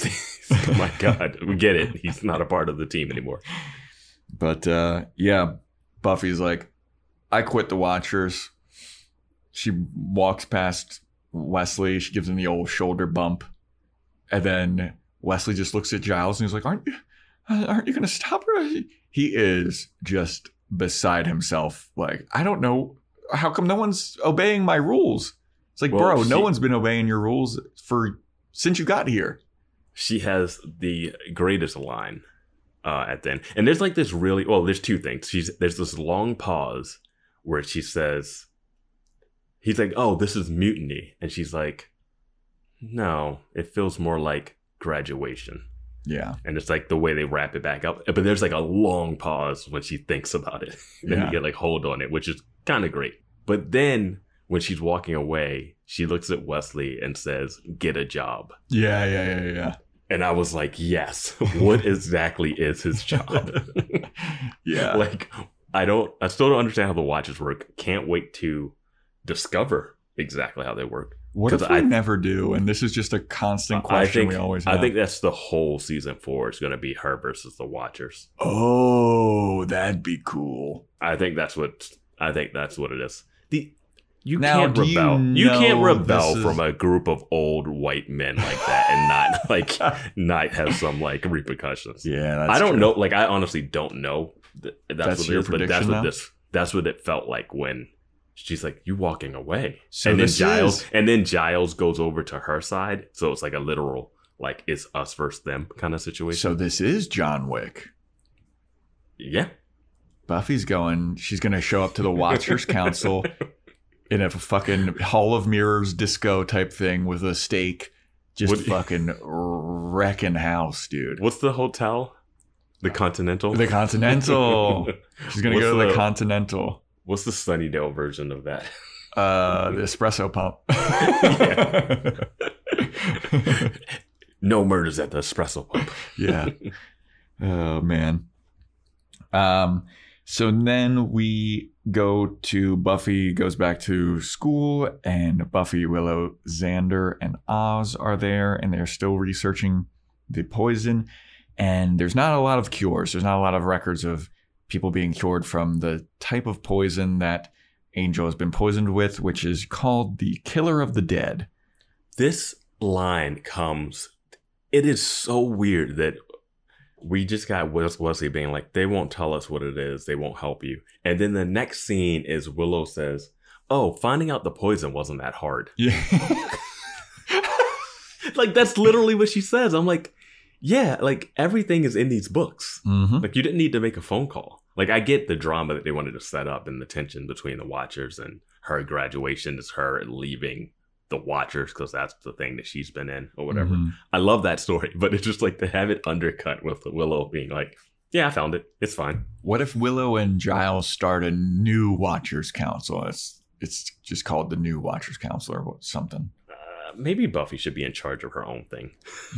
oh my god, we get it. He's not a part of the team anymore. But uh, yeah, Buffy's like, I quit the Watchers. She walks past Wesley. She gives him the old shoulder bump, and then Wesley just looks at Giles and he's like, "Aren't you? Aren't you going to stop her?" He is just beside himself. Like, I don't know how come no one's obeying my rules. It's like, Well, bro, no one's been obeying your rules for since you got here. she has the greatest line uh, at the end, and there's like this really well. There's two things. She's there's this long pause where she says, "He's like, oh, this is mutiny," and she's like, "No, it feels more like graduation." Yeah, And it's like the way they wrap it back up, but there's like a long pause when she thinks about it. then Yeah. you get like hold on it, which is kind of great. But then when she's walking away, she looks at Wesley and says, "Get a job." yeah, yeah, yeah, yeah. And I was like, yes, what exactly is his job? Yeah. like, I don't, I still don't understand how the watches work. Can't wait to discover exactly how they work. What if we I- never do? And this is just a constant question think, we always have. I think that's the whole season four is going to be her versus the Watchers. oh, that'd be cool. I think that's what, I think that's what it is. The, you Now, can't do you rebel. You, can't rebel is- from a group of old white men like that and not like not have some like repercussions. Yeah, that's I don't true. know. Like I honestly don't know. Th- That's, That's what your it is, but that's prediction what this. That's what it felt like when she's like, "You walking away," So and then Giles, is- and then Giles goes over to her side, so it's like a literal like it's us versus them kind of situation. So this is John Wick. yeah, Buffy's going. She's going to show up to the Watchers Council in a fucking Hall of Mirrors disco type thing with a stake, just Would- fucking wrecking house, dude. what's the hotel? The Continental. The Continental. She's going to go to the the- Continental. What's the Sunnydale version of that? Uh, the espresso pump. no murders at the espresso pump. yeah. Oh man. Um so then we go to Buffy goes back to school and Buffy, Willow, Xander and Oz are there and they're still researching the poison and there's not a lot of cures. There's not a lot of records of people being cured from the type of poison that Angel has been poisoned with, which is called the killer of the dead. this line comes it is so weird that we just got Wes- Wesley being like they won't tell us what it is they won't help you and then the next scene is Willow says oh finding out the poison wasn't that hard Yeah. like that's literally what she says I'm like yeah like everything is in these books hmm like you didn't need to make a phone call like I get the drama that they wanted to set up and the tension between the Watchers and her graduation is her leaving the Watchers because that's the thing that she's been in or whatever. Mhm. I love that story, but it's just like to have it undercut with Willow being like, "Yeah, I found it. It's fine." What if Willow and Giles start a new Watchers Council? It's it's just called the New Watchers Council or something. Uh, maybe Buffy should be in charge of her own thing.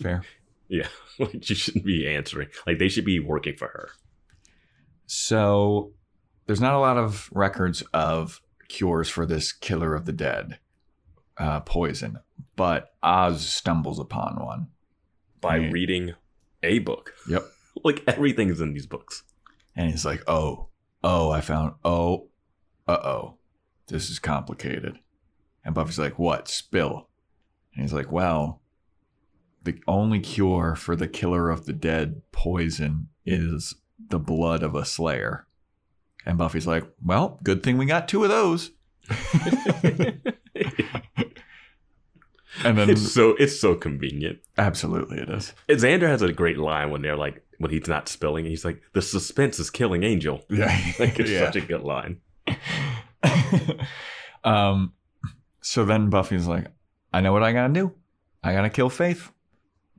Fair. Yeah, like she shouldn't be answering. Like they should be working for her. So there's not a lot of records of cures for this killer of the dead uh, poison, but Oz stumbles upon one. by Right. reading a book. Yep. Like everything's in these books. And he's like, oh, oh, I found, oh, uh oh, this is complicated. And Buffy's like, what? Spill. And he's like, well, the only cure for the killer of the dead poison is the blood of a slayer. And Buffy's like, well, good thing we got two of those. And then, it's so it's so convenient. absolutely, it is. Xander has a great line when they're like when he's not spilling. He's like, "The suspense is killing Angel." Yeah. Like it's Yeah. such a good line. um, so then Buffy's like, I know what I gotta do. I gotta kill Faith,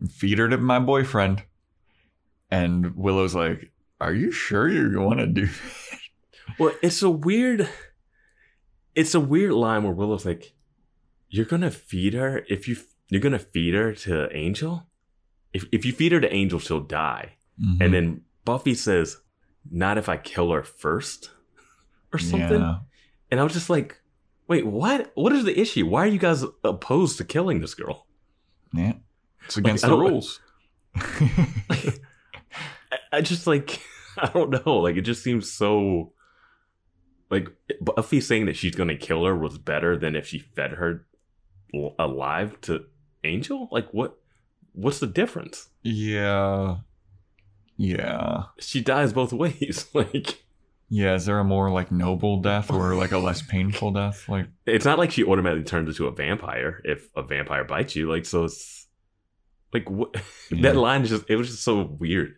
feed her to my boyfriend. And Willow's like, Are you sure you want to do? that?" Well, it's a weird, it's a weird line where Willow's like, "You're gonna feed her if you you're gonna feed her to Angel. If if you feed her to Angel, she'll die." Mm-hmm. And then Buffy says, "Not if I kill her first, or something." Yeah. And I was just like, "Wait, what? What is the issue? Why are you guys opposed to killing this girl?" Yeah. It's against I the rules. I, I just like, I don't know. Like it just seems so. Like Buffy saying that she's gonna kill her was better than if she fed her alive to Angel. Like what? What's the difference? Yeah. Yeah. She dies both ways. like Yeah, is there a more like noble death or like a less painful death? Like it's not like she automatically turns into a vampire if a vampire bites you. Like so, it's like what Yeah. that line is just it was just so weird.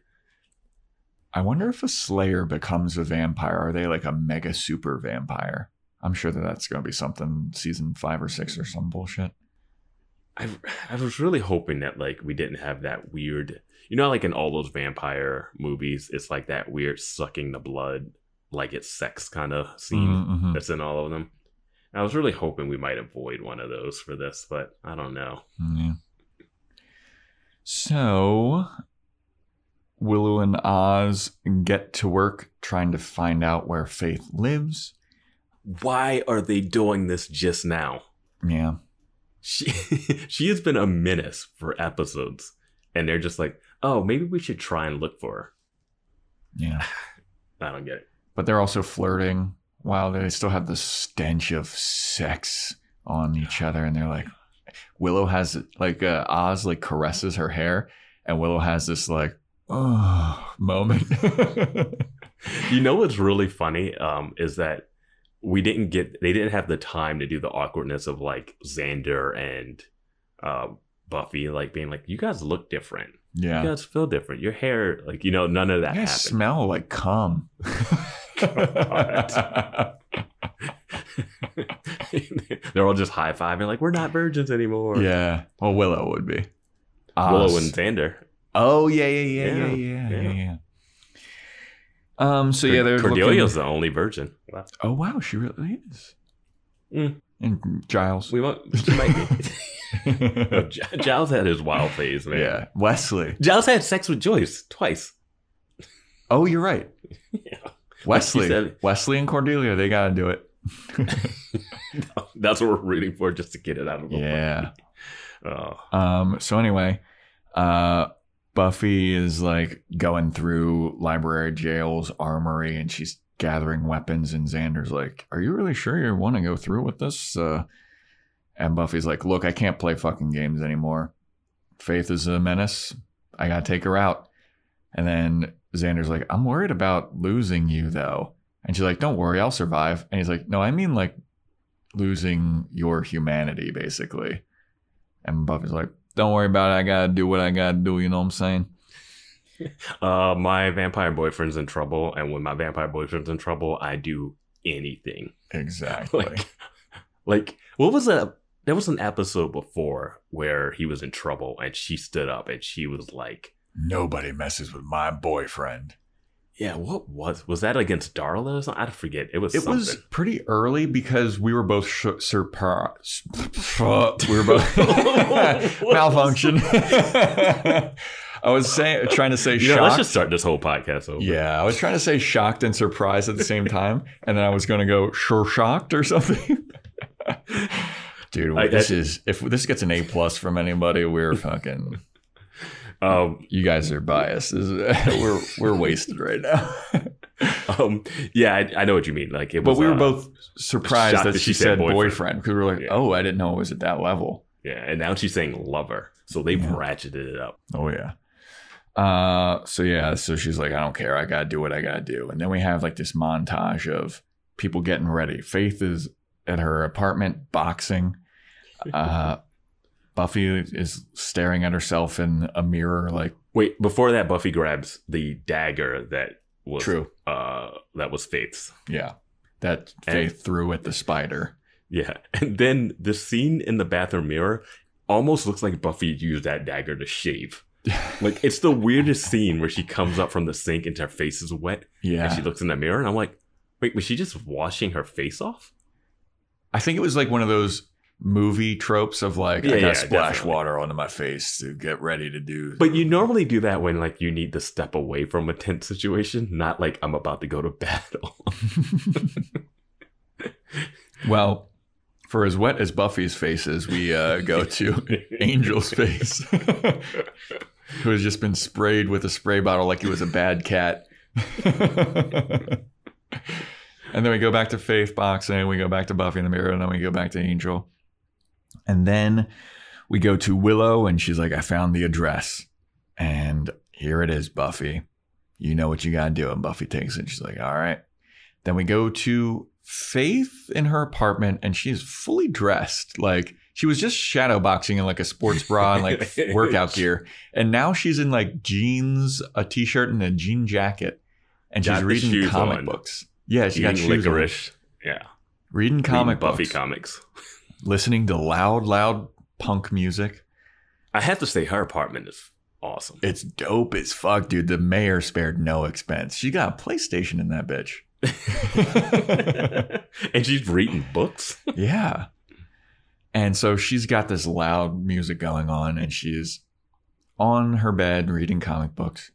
I wonder if a slayer becomes a vampire. Are they like a mega super vampire? I'm sure that that's going to be something season 5 or 6 or some bullshit. I I was really hoping that like we didn't have that weird, you know, like in all those vampire movies, it's like that weird sucking the blood, like it's sex kind of scene Mhm. that's in all of them. I was really hoping we might avoid one of those for this, but I don't know. Yeah. So Willow and Oz get to work trying to find out where Faith lives. Why are they doing this just now? Yeah. She she has been a menace for episodes, and they're just like, oh, maybe we should try and look for her. Yeah. I don't get it. But they're also flirting while they still have the stench of sex on each other. And they're like, Willow has like uh, Oz like caresses her hair, and Willow has this like, oh moment. You know what's really funny um, is that we didn't get they didn't have the time to do the awkwardness of like Xander and uh, Buffy like being like you guys look different, yeah. you guys feel different, your hair like you know none of that You guys happened. smell like cum. They're all just high fiving like we're not virgins anymore. yeah. Well, Willow would be. Willow and Xander. Oh yeah, yeah, yeah, yeah, Yeah, yeah. Um. So yeah, they're Cordelia's the only virgin. Oh wow, she really is. Mm. And Giles. We want. She might be. Giles had his wild phase, man. yeah, Wesley. Giles had sex with Joyce twice. Oh, you're right. Yeah. Wesley, said- Wesley and Cordelia, they gotta do it. That's what we're rooting for, just to get it out of the way. Yeah. Oh, Um. So anyway, uh, Buffy is like going through library jail's armory, and she's gathering weapons. And Xander's like, "Are you really sure you want to go through with this?" Uh, and Buffy's like, "Look, I can't play fucking games anymore. Faith is a menace. I gotta take her out." And then Xander's like, "I'm worried about losing you, though." And she's like, "Don't worry, I'll survive." And he's like, "No, I mean like losing your humanity, basically." And Buffy's like, "Don't worry about it. I gotta do what I gotta do." You know what I'm saying? uh, my vampire boyfriend's in trouble, and when my vampire boyfriend's in trouble, I do anything. Exactly. Like, like what was a there was an episode before where he was in trouble, and she stood up, and she was like, Nobody messes with my boyfriend. "Yeah, what was was that against Darla? Or something? I forget. It was It something. was pretty early because we were both sh- surprised. we were both malfunction. I was saying, trying to say You know, shocked. let's just start this whole podcast over. yeah, I was trying to say shocked and surprised at the same time, and then I was going to go sure shocked or something. Dude, I- this I- is if this gets an A plus from anybody, we're fucking. Um, You guys are biased. We're we're wasted right now. um, yeah, I, I know what you mean. Like it but we were uh, both surprised that, that she she said boyfriend because we were like, Yeah. oh, I didn't know it was at that level. Yeah, and now she's saying lover, so they've Yeah. ratcheted it up. Oh yeah. Uh, so yeah, so she's like, I don't care. I gotta do what I gotta do. And then we have like this montage of people getting ready. Faith is at her apartment boxing. Uh, Buffy is staring at herself in a mirror, like Wait, before that, Buffy grabs the dagger that was true. Uh, that was Faith's. Yeah, that And- Faith threw at the spider. Yeah, and then the scene in the bathroom mirror almost looks like Buffy used that dagger to shave. Like it's the weirdest scene where she comes up from the sink and her face is wet, Yeah, and she looks in the mirror, and I'm like, wait, was she just washing her face off? I think it was like one of those movie tropes of like Yeah, I gotta yeah, splash definitely. water onto my face to get ready to do. But you normally do that when like you need to step away from a tense situation, not like I'm about to go to battle. well, for as wet as Buffy's face is, we uh, go to Angel's face, who has just been sprayed with a spray bottle like he was a bad cat. and then we go back to Faith boxing, we go back to Buffy in the mirror, and then we go back to Angel. And then we go to Willow, and she's like, I found the address. And here it is, Buffy. You know what you gotta do. And Buffy takes it. She's like, all right. Then we go to Faith in her apartment, and she's fully dressed. Like she was just shadow boxing in like a sports bra and like workout gear. And now she's in like jeans, a t-shirt, and a jean jacket. And she's Got the reading comic on. books. Yeah, she got Eating shoes on. Yeah. Reading comic Reading Buffy books. comics. listening to loud, loud punk music. I have to say, her apartment is awesome. It's dope as fuck, dude. The mayor spared no expense. She got a PlayStation in that bitch. and she's reading books. yeah. And so she's got this loud music going on, and she's on her bed reading comic books.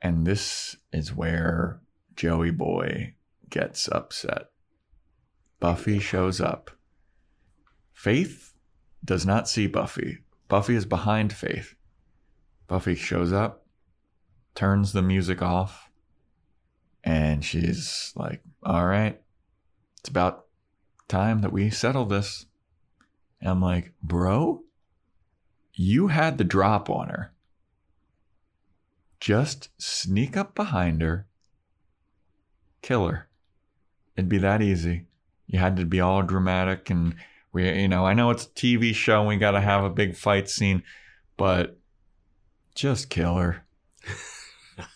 And this is where Joey Boy gets upset. Buffy shows up. Faith does not see Buffy. Buffy is behind Faith. Buffy shows up, turns the music off, and she's like, All right, it's about time that we settle this. And I'm like, Bro, you had the drop on her. Just sneak up behind her, kill her. It'd be that easy. You had to be all dramatic and we, you know, I know it's a TV show and we got to have a big fight scene, but just kill her.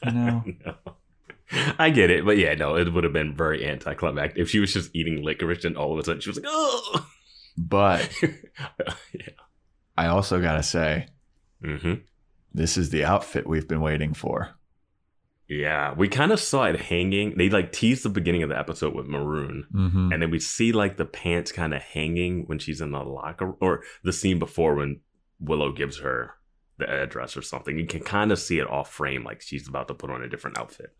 You know? no. I get it, but yeah, no, it would have been very anticlimactic if she was just eating licorice and all of a sudden she was like, "Oh." But yeah. I also got to say, hmm this is the outfit we've been waiting for. Yeah, we kind of saw it hanging. They like teased the beginning of the episode with maroon, Mm-hmm. and then we see like the pants kind of hanging when she's in the locker, or the scene before when Willow gives her the address or something. You can kind of see it off frame, like she's about to put on a different outfit.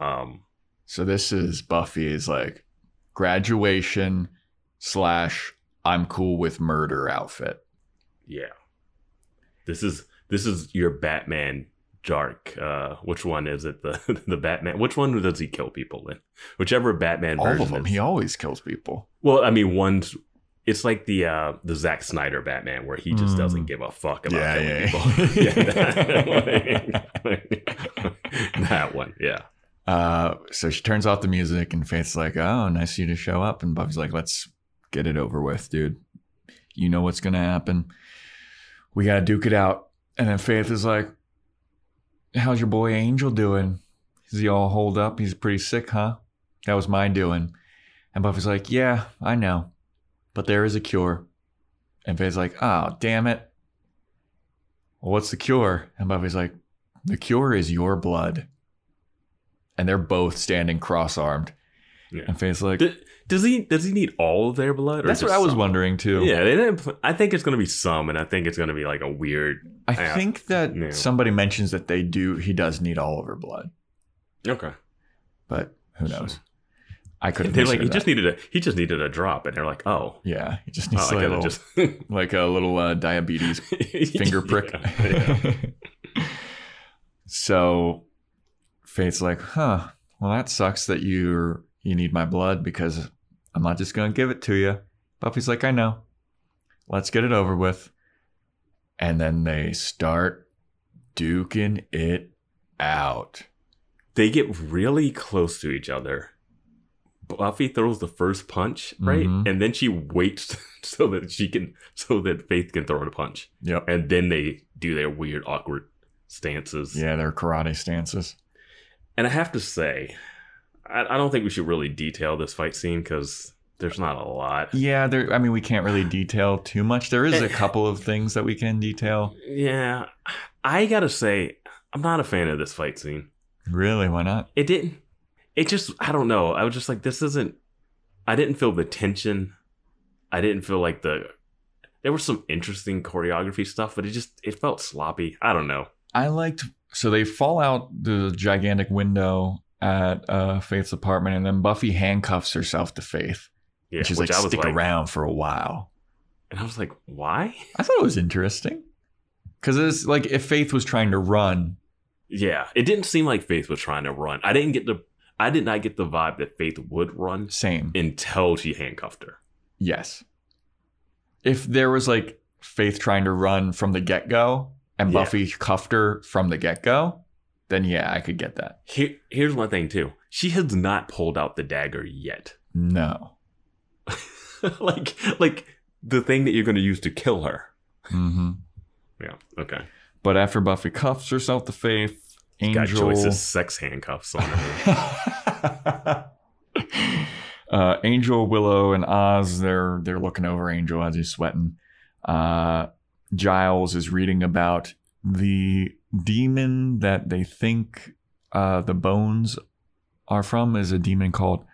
Um, So this is Buffy's like graduation slash I'm cool with murder outfit. yeah, this is this is your Batman dark. Uh, which one is it? The the Batman. Which one does he kill people in? Whichever Batman All of them. is- He always kills people. Well, I mean, one's it's like the uh the Zack Snyder Batman where he just Mm. doesn't give a fuck about Yeah, killing yeah, people. yeah. that, that one, yeah. Uh, so she turns off the music, and Faith's like, "Oh, nice of you to show up." And Buffy's like, "Let's get it over with, dude. You know what's gonna happen. We gotta duke it out." And then Faith is like, "How's your boy Angel doing? Is he all holed up? He's pretty sick, huh? That was my doing." And Buffy's like, "Yeah, I know, but there is a cure." And Faith's like, "Oh, damn it. Well, what's the cure?" And Buffy's like, "The cure is your blood." and they're both standing cross-armed. Yeah. And Faith's like, D- Does he does he need all of their blood? "That's what I was some? wondering too." Yeah, they didn't. put- I think it's gonna be some, and I think it's gonna be like a weird. I think that Yeah. somebody mentions that they do. He does need all of her blood, Okay, but who knows? I couldn't. they're like he just needed a he just needed a drop, and they're like, oh, Yeah, he just oh needs I like, a little, just like a little uh, diabetes finger prick. Yeah, yeah. so Faith's like, huh? Well, that sucks that you're you need my blood because I'm not just gonna give it to you. Buffy's like, I know. Let's get it over with. And then they start duking it out. they get really close to each other. Buffy throws the first punch, right? Mhm. And then she waits so that she can so that Faith can throw the punch. Yep. And then they do their weird awkward stances. Yeah, their karate stances. And I have to say, I, I don't think we should really detail this fight scene because there's not a lot. Yeah, there. I mean, we can't really detail too much. There is a eh. couple of things that we can detail. Yeah. I gotta say, I'm not a fan of this fight scene. Really, why not? it didn't it just i don't know i was just like this isn't i didn't feel the tension i didn't feel like the there was some interesting choreography stuff but it just it felt sloppy i don't know I liked. So they fall out the gigantic window at uh, Faith's apartment, and then Buffy handcuffs herself to Faith. yeah and she's like, stick like around for a while. and i was like why I thought it was interesting because it's like if Faith was trying to run, Yeah, it didn't seem like Faith was trying to run. I didn't get the I did not get the vibe that Faith would run Same. until she handcuffed her. Yes. If there was like Faith trying to run from the get go and Yeah. Buffy cuffed her from the get go, then yeah, I could get that. Here, here's one thing too. She has not pulled out the dagger yet. No. like like the thing that you're going to use to kill her. hmm Yeah. Okay. But after Buffy cuffs herself to Faith, Angel Got Joyce's sex handcuffs on her. uh, Angel, Willow, and Oz, they're they're looking over Angel as he's sweating. Uh, Giles is reading about the demon that they think uh, the bones are from is a demon called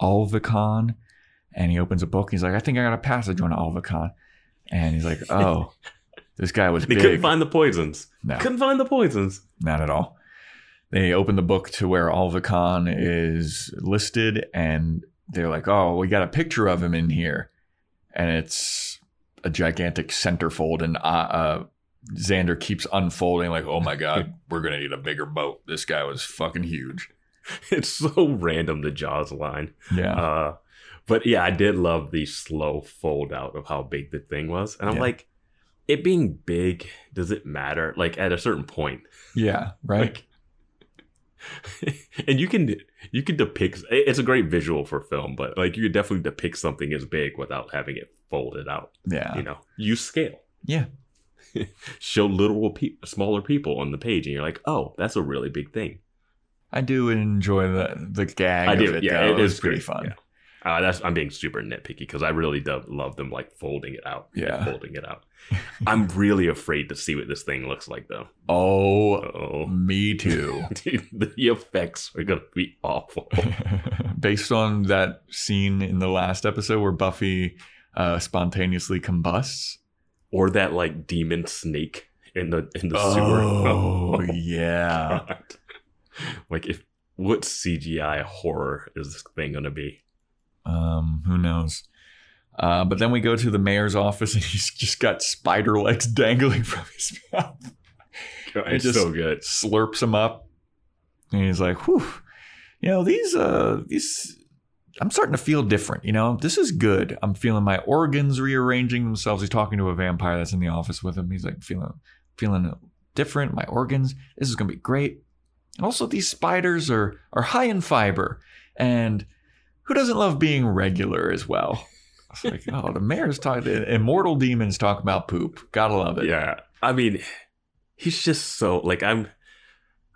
Olvikan. And he opens a book. He's like, I think I got a passage on Olvikan. And he's like, Oh, this guy was they big. couldn't find the poisons. no. Couldn't find the poisons. Not at all. They open the book to where Olvikan is listed, and they're like, "Oh, we got a picture of him in here," and it's a gigantic centerfold, and uh, uh, Xander keeps unfolding, like, "Oh my god, we're gonna need a bigger boat. This guy was fucking huge." It's so random the Jaws line. Yeah, Uh, but yeah, I did love the slow fold out of how big the thing was, and I'm Yeah. like, it being big, does it matter? Like at a certain point, yeah, right. like, and you can you can depict. It's a great visual for film, but like you could definitely depict something as big without having it folded out. yeah, You know, use scale. yeah, Show literal pe- smaller people on the page, and you're like, oh, that's a really big thing. I do enjoy the the gag. I of do. It, yeah, though. it is pretty great. fun. Yeah. Uh, that's I'm being super nitpicky because I really do love them like folding it out. Yeah. folding it out. I'm really afraid to see what this thing looks like though. Oh, Oh, me too. dude, the effects are gonna be awful. based on that scene in the last episode where Buffy uh, spontaneously combusts. Or that like demon snake in the in the sewer. Oh, yeah. God. Like if what CGI horror is this thing gonna be? Um, who knows? Uh, but then we go to the mayor's office and he's just got spider legs dangling from his mouth. It's just- so good. Slurps him up. And he's like, whew, you know, these, uh, these, I'm starting to feel different. You know, this is good. I'm feeling my organs rearranging themselves. He's talking to a vampire that's in the office with him. He's like, feeling, feeling different. My organs. This is going to be great. And also, these spiders are, are high in fiber. And who doesn't love being regular as well? It's like, oh, the mayor's talking, immortal demons talk about poop. Gotta love it. Yeah. I mean, he's just so like I'm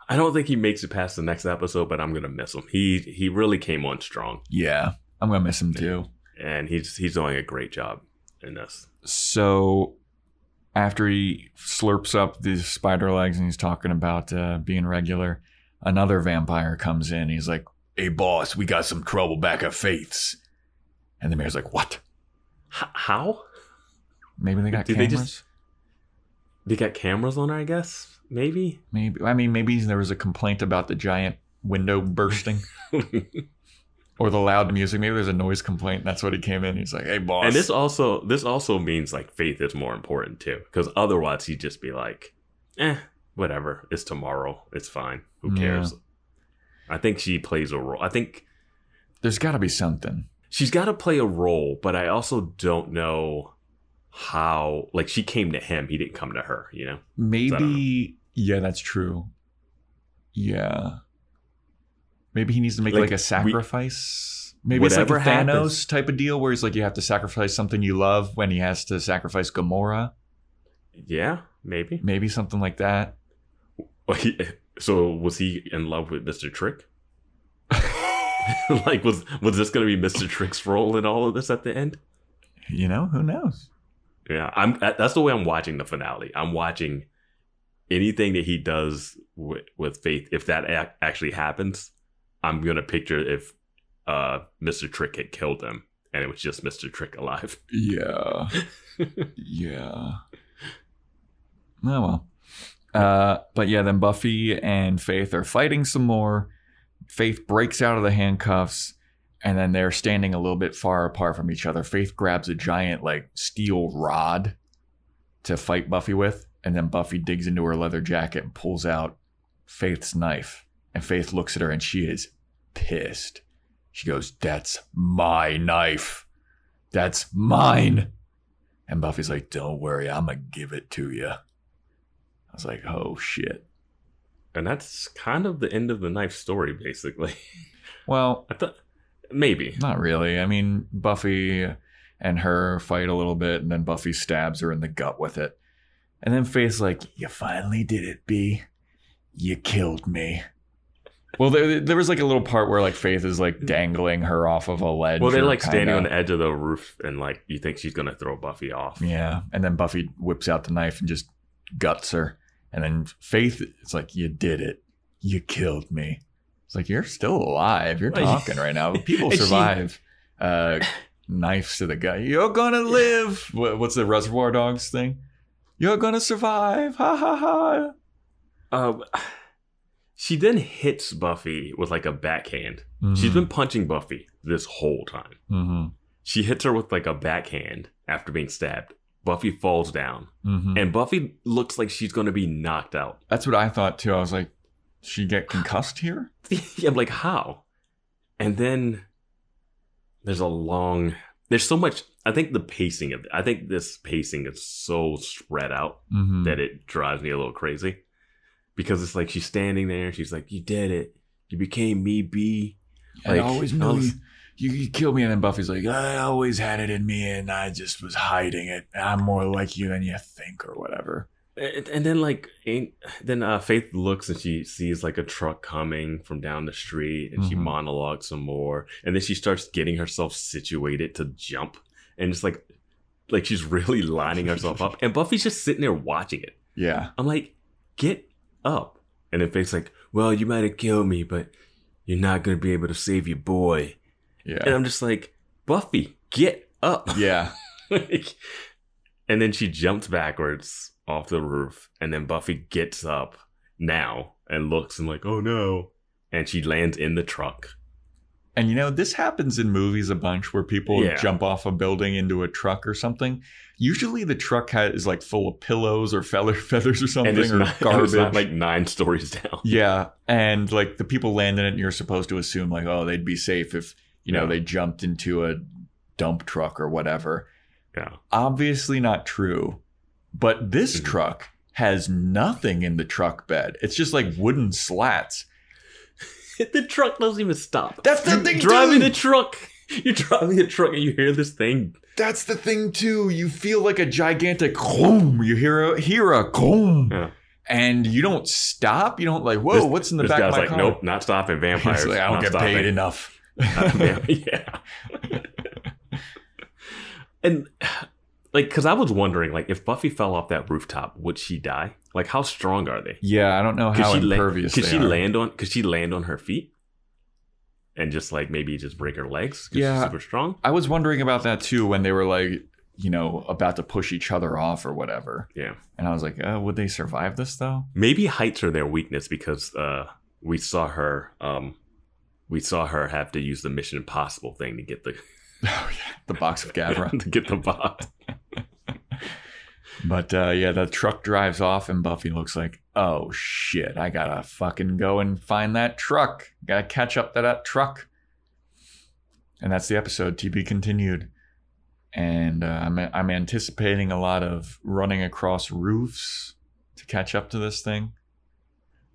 I don't think he makes it past the next episode, but I'm gonna miss him. He he really came on strong Yeah. I'm going to miss him too. and he's he's doing a great job in this. so after he slurps up these spider legs and he's talking about uh, being regular, another vampire comes in. He's like, "Hey, boss, we got some trouble back at Faith's." And the mayor's like, "What? H- how? Maybe they got Did they cameras. just- They got cameras on her, I guess? Maybe? maybe I mean, maybe there was a complaint about the giant window bursting or the loud music. Maybe there's a noise complaint. That's what he came in. He's like, "Hey, boss." and this also this also means like faith is more important too. Because otherwise he'd just be like, eh, whatever. It's tomorrow. It's fine. Who Yeah. cares? I think she plays a role. I think there's got to be something. she's got to play a role, but I also don't know how. Like she came to him, he didn't come to her. You know? Maybe, yeah, that's true. Yeah. Maybe he needs to make like, Like, a we- sacrifice. Maybe it's like a Thanos happens- type of deal where he's like, you have to sacrifice something you love when he has to sacrifice Gamora. Yeah, maybe. Maybe something like that. Well, he- So was he in love with Mister Trick? like was was this going to be Mister Trick's role in all of this at the end? You know, who knows? Yeah, I'm. That's the way I'm watching the finale. I'm watching anything that he does with, with Faith. If that ac- actually happens, I'm gonna picture if uh, Mr. Trick had killed him and it was just Mr. Trick alive. Yeah. yeah. Oh well. Uh, but yeah, then Buffy and Faith are fighting some more. Faith breaks out of the handcuffs, and then they're standing a little bit far apart from each other. Faith grabs a giant like steel rod to fight Buffy with, and then Buffy digs into her leather jacket and pulls out Faith's knife. And Faith looks at her and she is pissed. She goes, That's my knife. That's mine. And Buffy's like, Don't worry, I'm to give it to you. I was like, Oh shit. And that's kind of the end of the knife story, basically. Well, I thought maybe. not really. I mean, Buffy and her fight a little bit, and then Buffy stabs her in the gut with it. And then Faith's like, You finally did it, B. You killed me. Well, there, there was like a little part where like Faith is like dangling her off of a ledge. Well, they're like standing kinda- on the edge of the roof, and like you think she's gonna throw Buffy off. Yeah. And then Buffy whips out the knife and just guts her. And then Faith, it's like, You did it. You killed me. It's like, You're still alive. You're talking right now. People survive uh, knives to the gut. You're going to live. What- What's the Reservoir Dogs thing? You're going to survive. Ha ha ha. Um, she then hits Buffy with like a backhand. Mm-hmm. She's been punching Buffy this whole time. hmm She hits her with like a backhand after being stabbed. Buffy falls down, hmm and Buffy looks like she's gonna be knocked out. That's what I thought too. I was like, she get concussed here? yeah, I'm like, how? And then there's a long. There's so much. I think the pacing of. I think this pacing is so spread out Mm-hmm. that it drives me a little crazy because it's like she's standing there. She's like, "You did it. You became me, B." I like, always I knew was- you, you, you killed me. And then Buffy's like, I always had it in me and I just was hiding it. I'm more like you than you think or whatever. And, and then like, ain't, then uh, Faith looks and she sees like a truck coming from down the street, and she Mhm. monologues some more, and then she starts getting herself situated to jump, and it's like, like she's really lining herself up, and Buffy's just sitting there watching it. Yeah. I'm like, get up. And then Faith's like, well, you might have killed me, but you're not going to be able to save your boy. Yeah. And I'm just like, Buffy, get up. Yeah. Like, and then she jumps backwards off the roof. And then Buffy gets up now and looks and like, oh no. And she lands in the truck. And you know, this happens in movies a bunch where people Yeah. jump off a building into a truck or something. Usually the truck has, is like full of pillows or feather, feathers or something or not, garbage. like nine stories down. yeah. And like the people land in it and you're supposed to assume like, oh, they'd be safe if, you know, Yeah. they jumped into a dump truck or whatever. Yeah. Obviously not true. But this Mhm. truck has nothing in the truck bed. It's just like wooden slats. the truck doesn't even stop. That's the You're thing, Driving too. the truck. You're driving the truck and you hear this thing. That's the thing too. You feel like a gigantic boom. You hear a hear a boom, Yeah. and you don't stop. You don't like, whoa, This- what's in the this back guy's of my like, car? nope, not stopping vampires. He's like, I don't not get stopping. paid enough. yeah. and like, because I was wondering, like, if Buffy fell off that rooftop, would she die? Like, how strong are they? yeah, I don't know how she la- impervious could she are. land on? Could she land on her feet? And just like maybe just break her legs? 'cause Yeah. she's super strong. I was wondering about that too when they were like, you know, about to push each other off or whatever. Yeah. And I was like, uh, would they survive this though? Maybe heights are their weakness because uh, we saw her. Um, we saw her have to use the Mission Impossible thing to get the Oh yeah, the box of Gavrok. to get the box. But uh, yeah, the truck drives off, and Buffy looks like, oh shit, I gotta fucking go and find that truck. Gotta catch up to that truck. And that's the episode. TB continued. And uh, I'm, I'm anticipating a lot of running across roofs to catch up to this thing.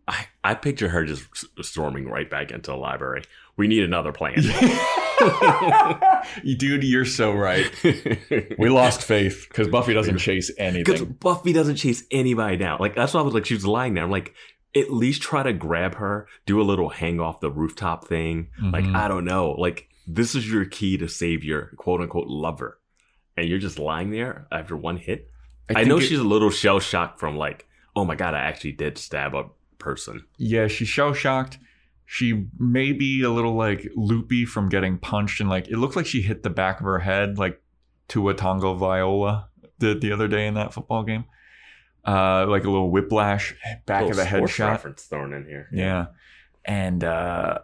I, I picture her just storming right back into the library. We need another plan. Dude, you're so right. We lost faith because Buffy doesn't chase Because anything. Buffy doesn't chase anybody down. Like that's why I was like, she was lying there. I'm like, at least try to grab her, do a little hang off the rooftop thing. Like Mhm. I don't know. Like this is your key to save your quote unquote lover, and you're just lying there after one hit. I, think know it- she's a little shell shocked from like, oh my god, I actually did stab a person. Yeah, she's shell shocked. She may be a little like loopy from getting punched, and like it looked like she hit the back of her head, like Tua Tagovailoa did the other day in that football game. Uh, like a little whiplash, back of Little the sports headshot. reference thrown in here. Yeah, and uh,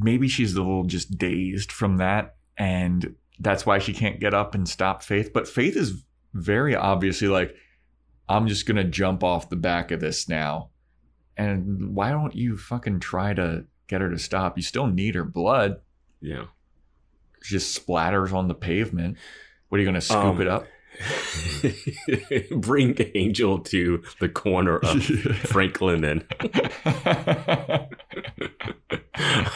maybe she's a little just dazed from that, and that's why she can't get up and stop Faith. But Faith is very obviously like, I'm just gonna jump off the back of this now. And why don't you fucking try to get her to stop? You still need her blood. Yeah. She just splatters on the pavement. What are you gonna scoop Um, it up? Bring Angel to the corner of Franklin and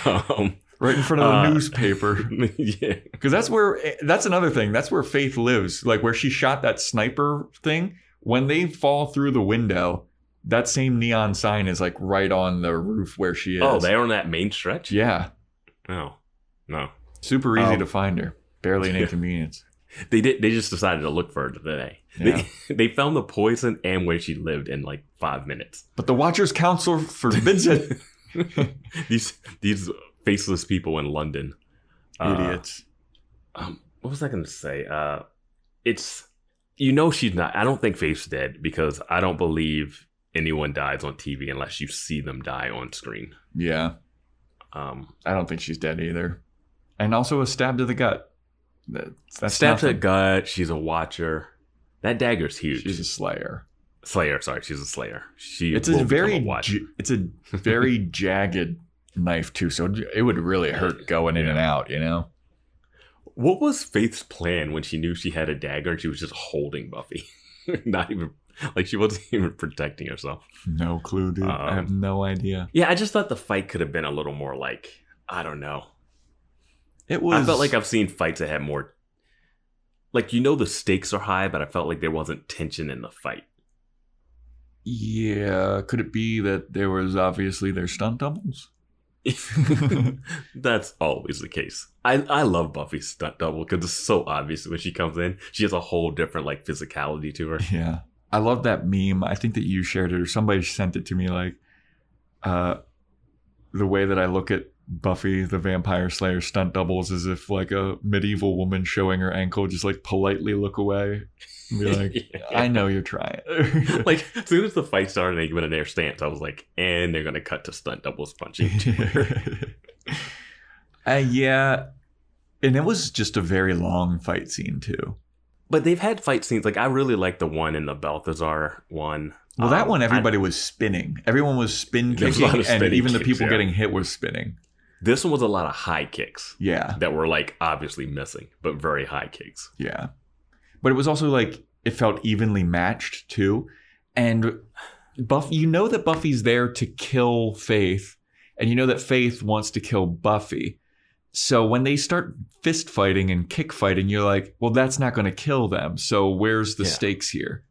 um, right in front of the Uh, newspaper. yeah. Because that's where that's another thing. That's where Faith lives. Like where she shot that sniper thing. When they fall through the window, that same neon sign is like right on the roof where she is. Oh, they're on that main stretch. yeah, Oh, no. super easy Oh. to find her. Barely an inconvenience. They did. They just decided to look for her today. Yeah. They, they found the poison and where she lived in like five minutes. But the Watchers Council forbids it. these these faceless people in London. Uh, Idiots. um, what was I going to say? Uh, it's you know she's not. I don't think Faith's dead because I don't believe anyone dies on TV unless you see them die on screen. Yeah, Um, I don't think she's dead either. And also a stab to the gut. That- That's stab to the gut. She's a watcher. That dagger's huge. She's a slayer. Slayer. Sorry, she's a Slayer. She. It's a very watcher. j- it's a very jagged knife too, so it would really hurt going in and out. You know. What was Faith's plan when she knew she had a dagger and she was just holding Buffy? Not even like she wasn't even protecting herself. No clue, dude. I Um, have no idea. Yeah, I just thought the fight could have been a little more like I don't know. It was. I felt like I've seen fights that had more like you know the stakes are high, but I felt like there wasn't tension in the fight. Yeah, could it be that there was obviously their stunt doubles? That's always the case. I, I love Buffy's stunt double because it's so obvious when she comes in. She has a whole different like physicality to her. Yeah. I love that meme. I think that you shared it or somebody sent it to me like uh the way that I look at Buffy the Vampire Slayer stunt doubles is if like a medieval woman showing her ankle just like politely look away and be like, I know you're trying. like as soon as the fight started and they went in their stance, I was like, and they're gonna cut to stunt doubles punching. uh, yeah. And it was just a very long fight scene too. But they've had fight scenes like I really like the one in the Balthazar one. Well, that Um, one, I- everybody was spinning. Everyone was spin There was kicking, and even the people yeah. getting hit was spinning. this one was a lot of high kicks Yeah, that were like obviously missing, but very high kicks. yeah. But it was also like it felt evenly matched too. And Buff, you know that Buffy's there to kill Faith, and you know that Faith wants to kill Buffy. So when they start fist fighting and kick fighting, you're like, well, that's not going to kill them. So where's the Yeah. stakes here?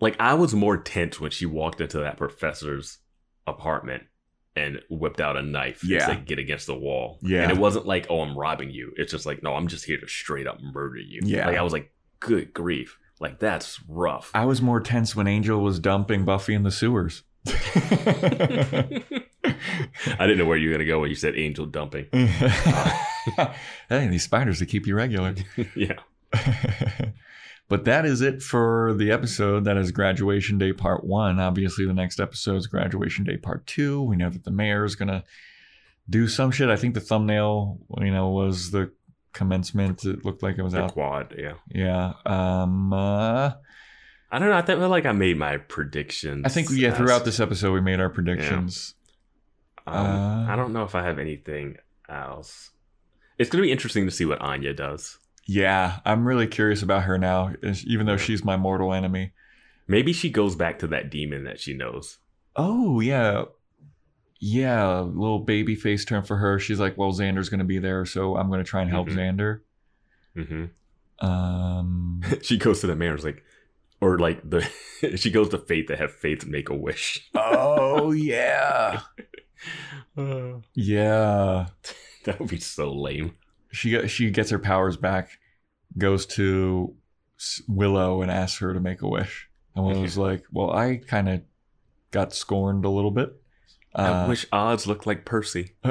Like I was more tense when she walked into that professor's apartment and whipped out a knife Yeah. and said, "Get against the wall." Yeah. and it wasn't like, "Oh, I'm robbing you." It's just like, "No, I'm just here to straight up murder you." Yeah. like I was like, "Good grief!" Like that's rough. I was more tense when Angel was dumping Buffy in the sewers. I didn't know where you were gonna go when you said angel dumping. hey, these spiders, they keep you regular. yeah. but that is it for the episode. That is graduation day part one. Obviously, the next episode is graduation day part two. We know that the mayor is going to do some shit. I think the thumbnail, you know, was the commencement. It looked like it was The out. quad, yeah. Yeah. Um, uh, I don't know. I feel like I made my predictions. I think, yeah, throughout this episode, we made our predictions. Um, Uh, I don't know if I have anything else. It's going to be interesting to see what Anya does. Yeah, I'm really curious about her now, even though she's my mortal enemy. Maybe she goes back to that demon that she knows. Oh yeah, yeah. Little baby face turn for her. She's like, well, Xander's gonna be there, so I'm gonna try and help Mhm. Xander. hmm Um, she goes to the mayor's like, or like the she goes to Faith to have Faith make a wish. oh yeah, Uh, yeah. that would be so lame. She she gets her powers back, goes to Willow and asks her to make a wish, and Willow's like, well, I kind of got scorned a little bit. I Uh, wish odds looked like Percy.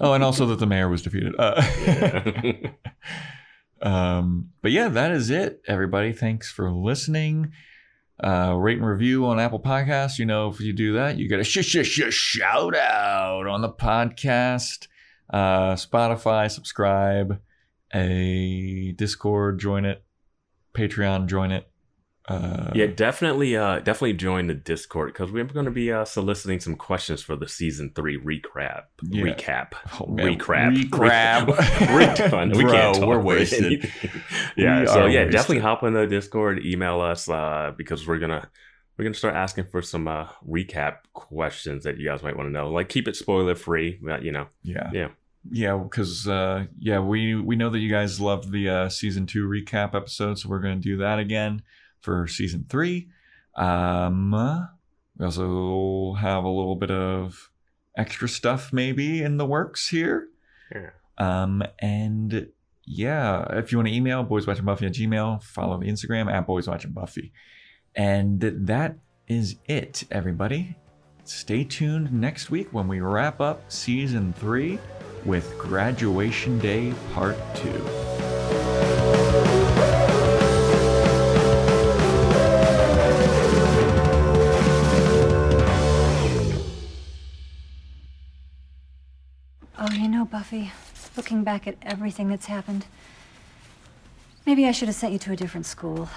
oh, and also that the mayor was defeated. Uh, Yeah. um, but yeah, that is it, everybody. Thanks for listening. Uh, rate and review on Apple Podcasts. You know, if you do that, you get a sh- sh- sh- shout out on the podcast. Uh, Spotify, subscribe. A Discord, join it. Patreon, join it. Uh, Yeah, definitely, uh, definitely join the Discord because we're going to be uh, soliciting some questions for the season three recap. Yeah. Recap. Oh, man. recap. Recap. Recap. we can't talk we're wasted. yeah. We so yeah, wasted. definitely hop on the Discord. Email us uh, because we're gonna we're gonna start asking for some uh, recap questions that you guys might want to know. Like keep it spoiler free. But, you know. yeah. Yeah. Yeah, because uh, yeah, we we know that you guys love the uh, season two recap episode, so we're going to do that again for season three. Um, we also have a little bit of extra stuff maybe in the works here. Yeah. Um, and yeah, if you want to email boyswatchingbuffy at gmail, follow the Instagram at boyswatchingbuffy. And that is it, everybody. Stay tuned next week when we wrap up season three with Graduation Day Part 2. Buffy, looking back at everything that's happened, maybe I should have sent you to a different school.